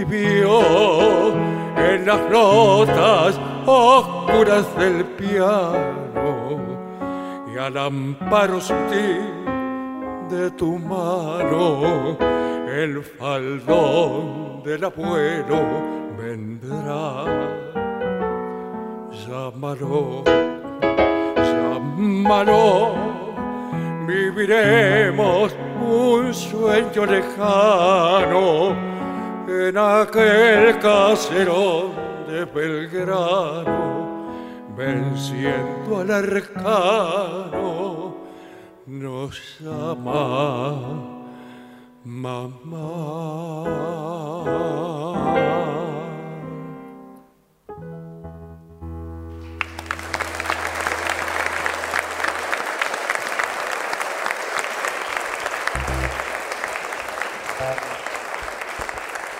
revivió en las notas oscuras del piano y al amparo de tu mano el faldón del abuelo vendrá. Llámalo, llámalo, viviremos un sueño lejano en aquel caserón de Belgrano, venciendo al arcano, nos ama mamá.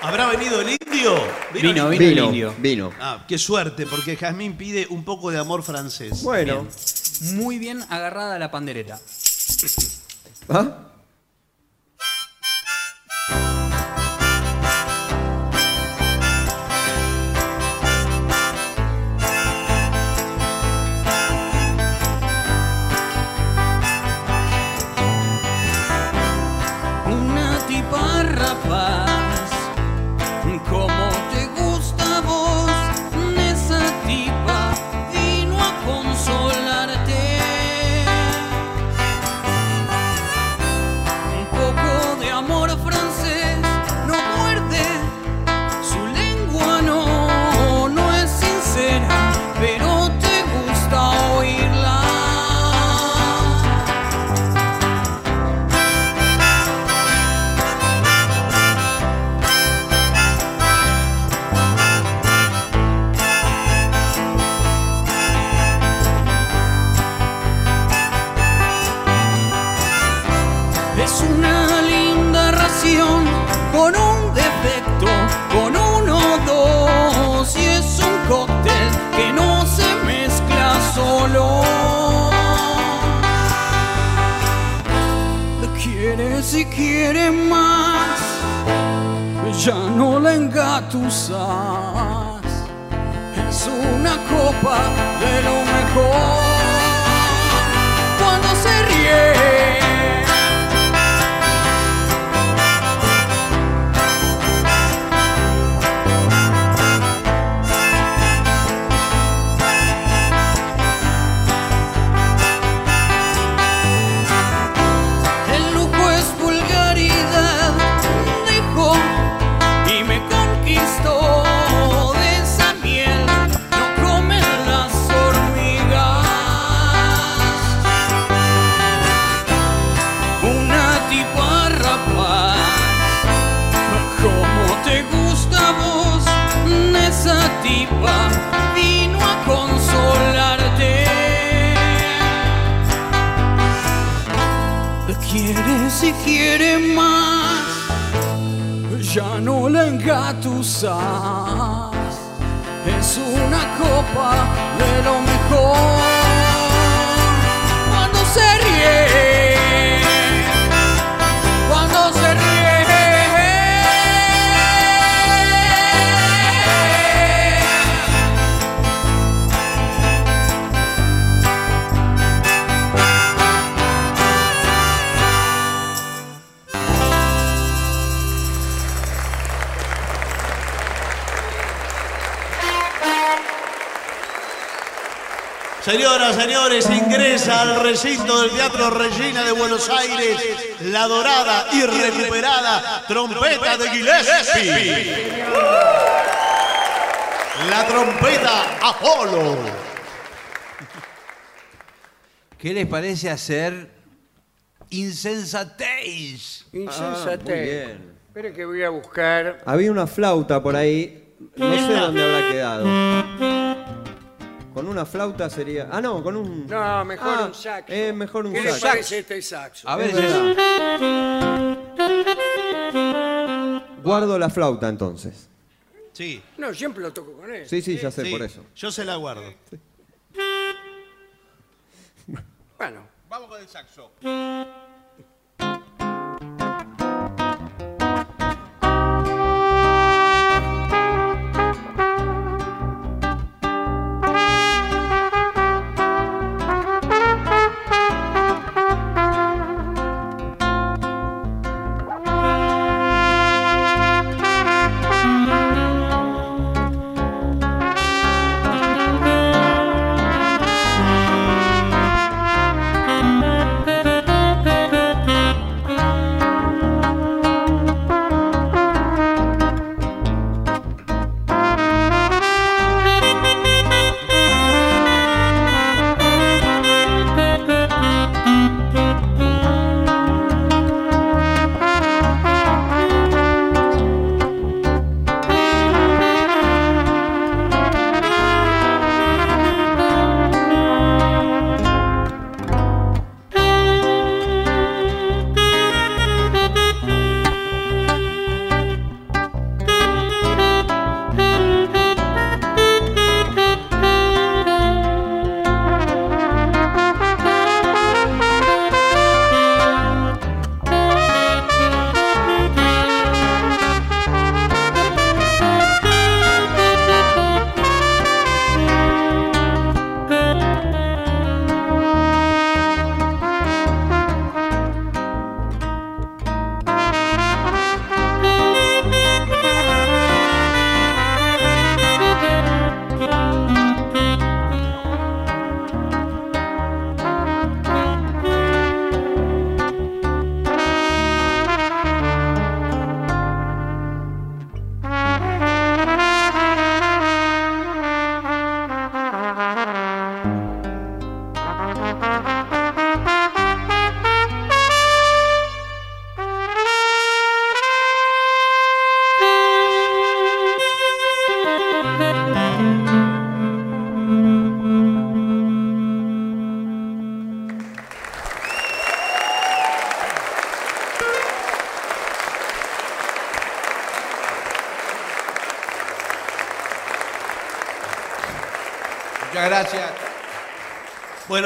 ¿Habrá venido el indio? Vino, vino, el Vino, indio. vino. Ah, qué suerte, porque Jazmín pide un poco de amor francés. Bueno. Muy bien agarrada la pandereta. ¿Ah? Tipa vino a consolarte. Quiere si quiere más, ya no la engatusas. Es una copa de lo mejor cuando se ríe. Señoras, señores, ingresa al recinto del Teatro Regina de Buenos Aires la dorada y recuperada trompeta de Gillespie. La trompeta Apolo. ¿Qué les parece hacer insensatez? Insensate. Ah, muy bien. Espere que voy a buscar. Había una flauta por ahí. No sé dónde habrá quedado. Con una flauta sería. Ah, no, con un. No, mejor Ah, un saxo. Es mejor un ¿Qué saxo. parece este saxo? A ver. Guardo la flauta entonces. Sí, No, siempre lo toco con él. Sí, sí, ya sé sí, por eso. Yo se la guardo. Bueno, Vamos con el saxo.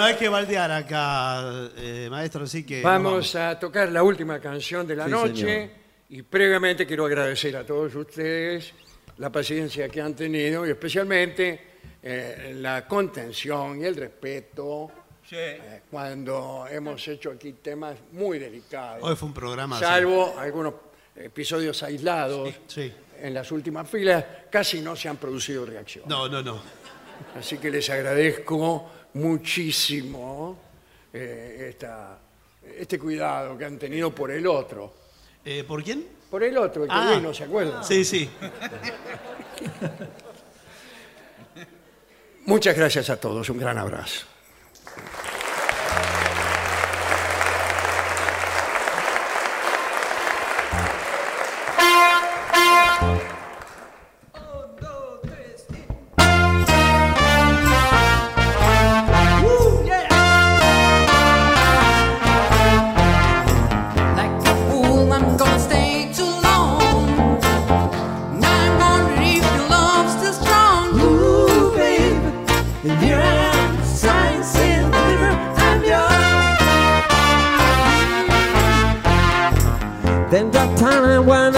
Hay que baldear acá, eh, maestro, así que. vamos a tocar la última canción de la Sí, noche. señor. Y previamente quiero agradecer a todos ustedes la paciencia que han tenido y especialmente eh, la contención y el respeto eh, cuando hemos hecho aquí temas muy delicados. Hoy fue un programa. salvo algunos episodios aislados Sí. en las últimas filas, casi no se han producido reacciones. No, no, no. Así que les agradezco muchísimo eh, esta- este cuidado que han tenido por el otro. Eh, ¿Por quién? Por el otro, el que Ah. vino, ¿se acuerdan? Sí, sí. Muchas gracias a todos, un gran abrazo. Then that time when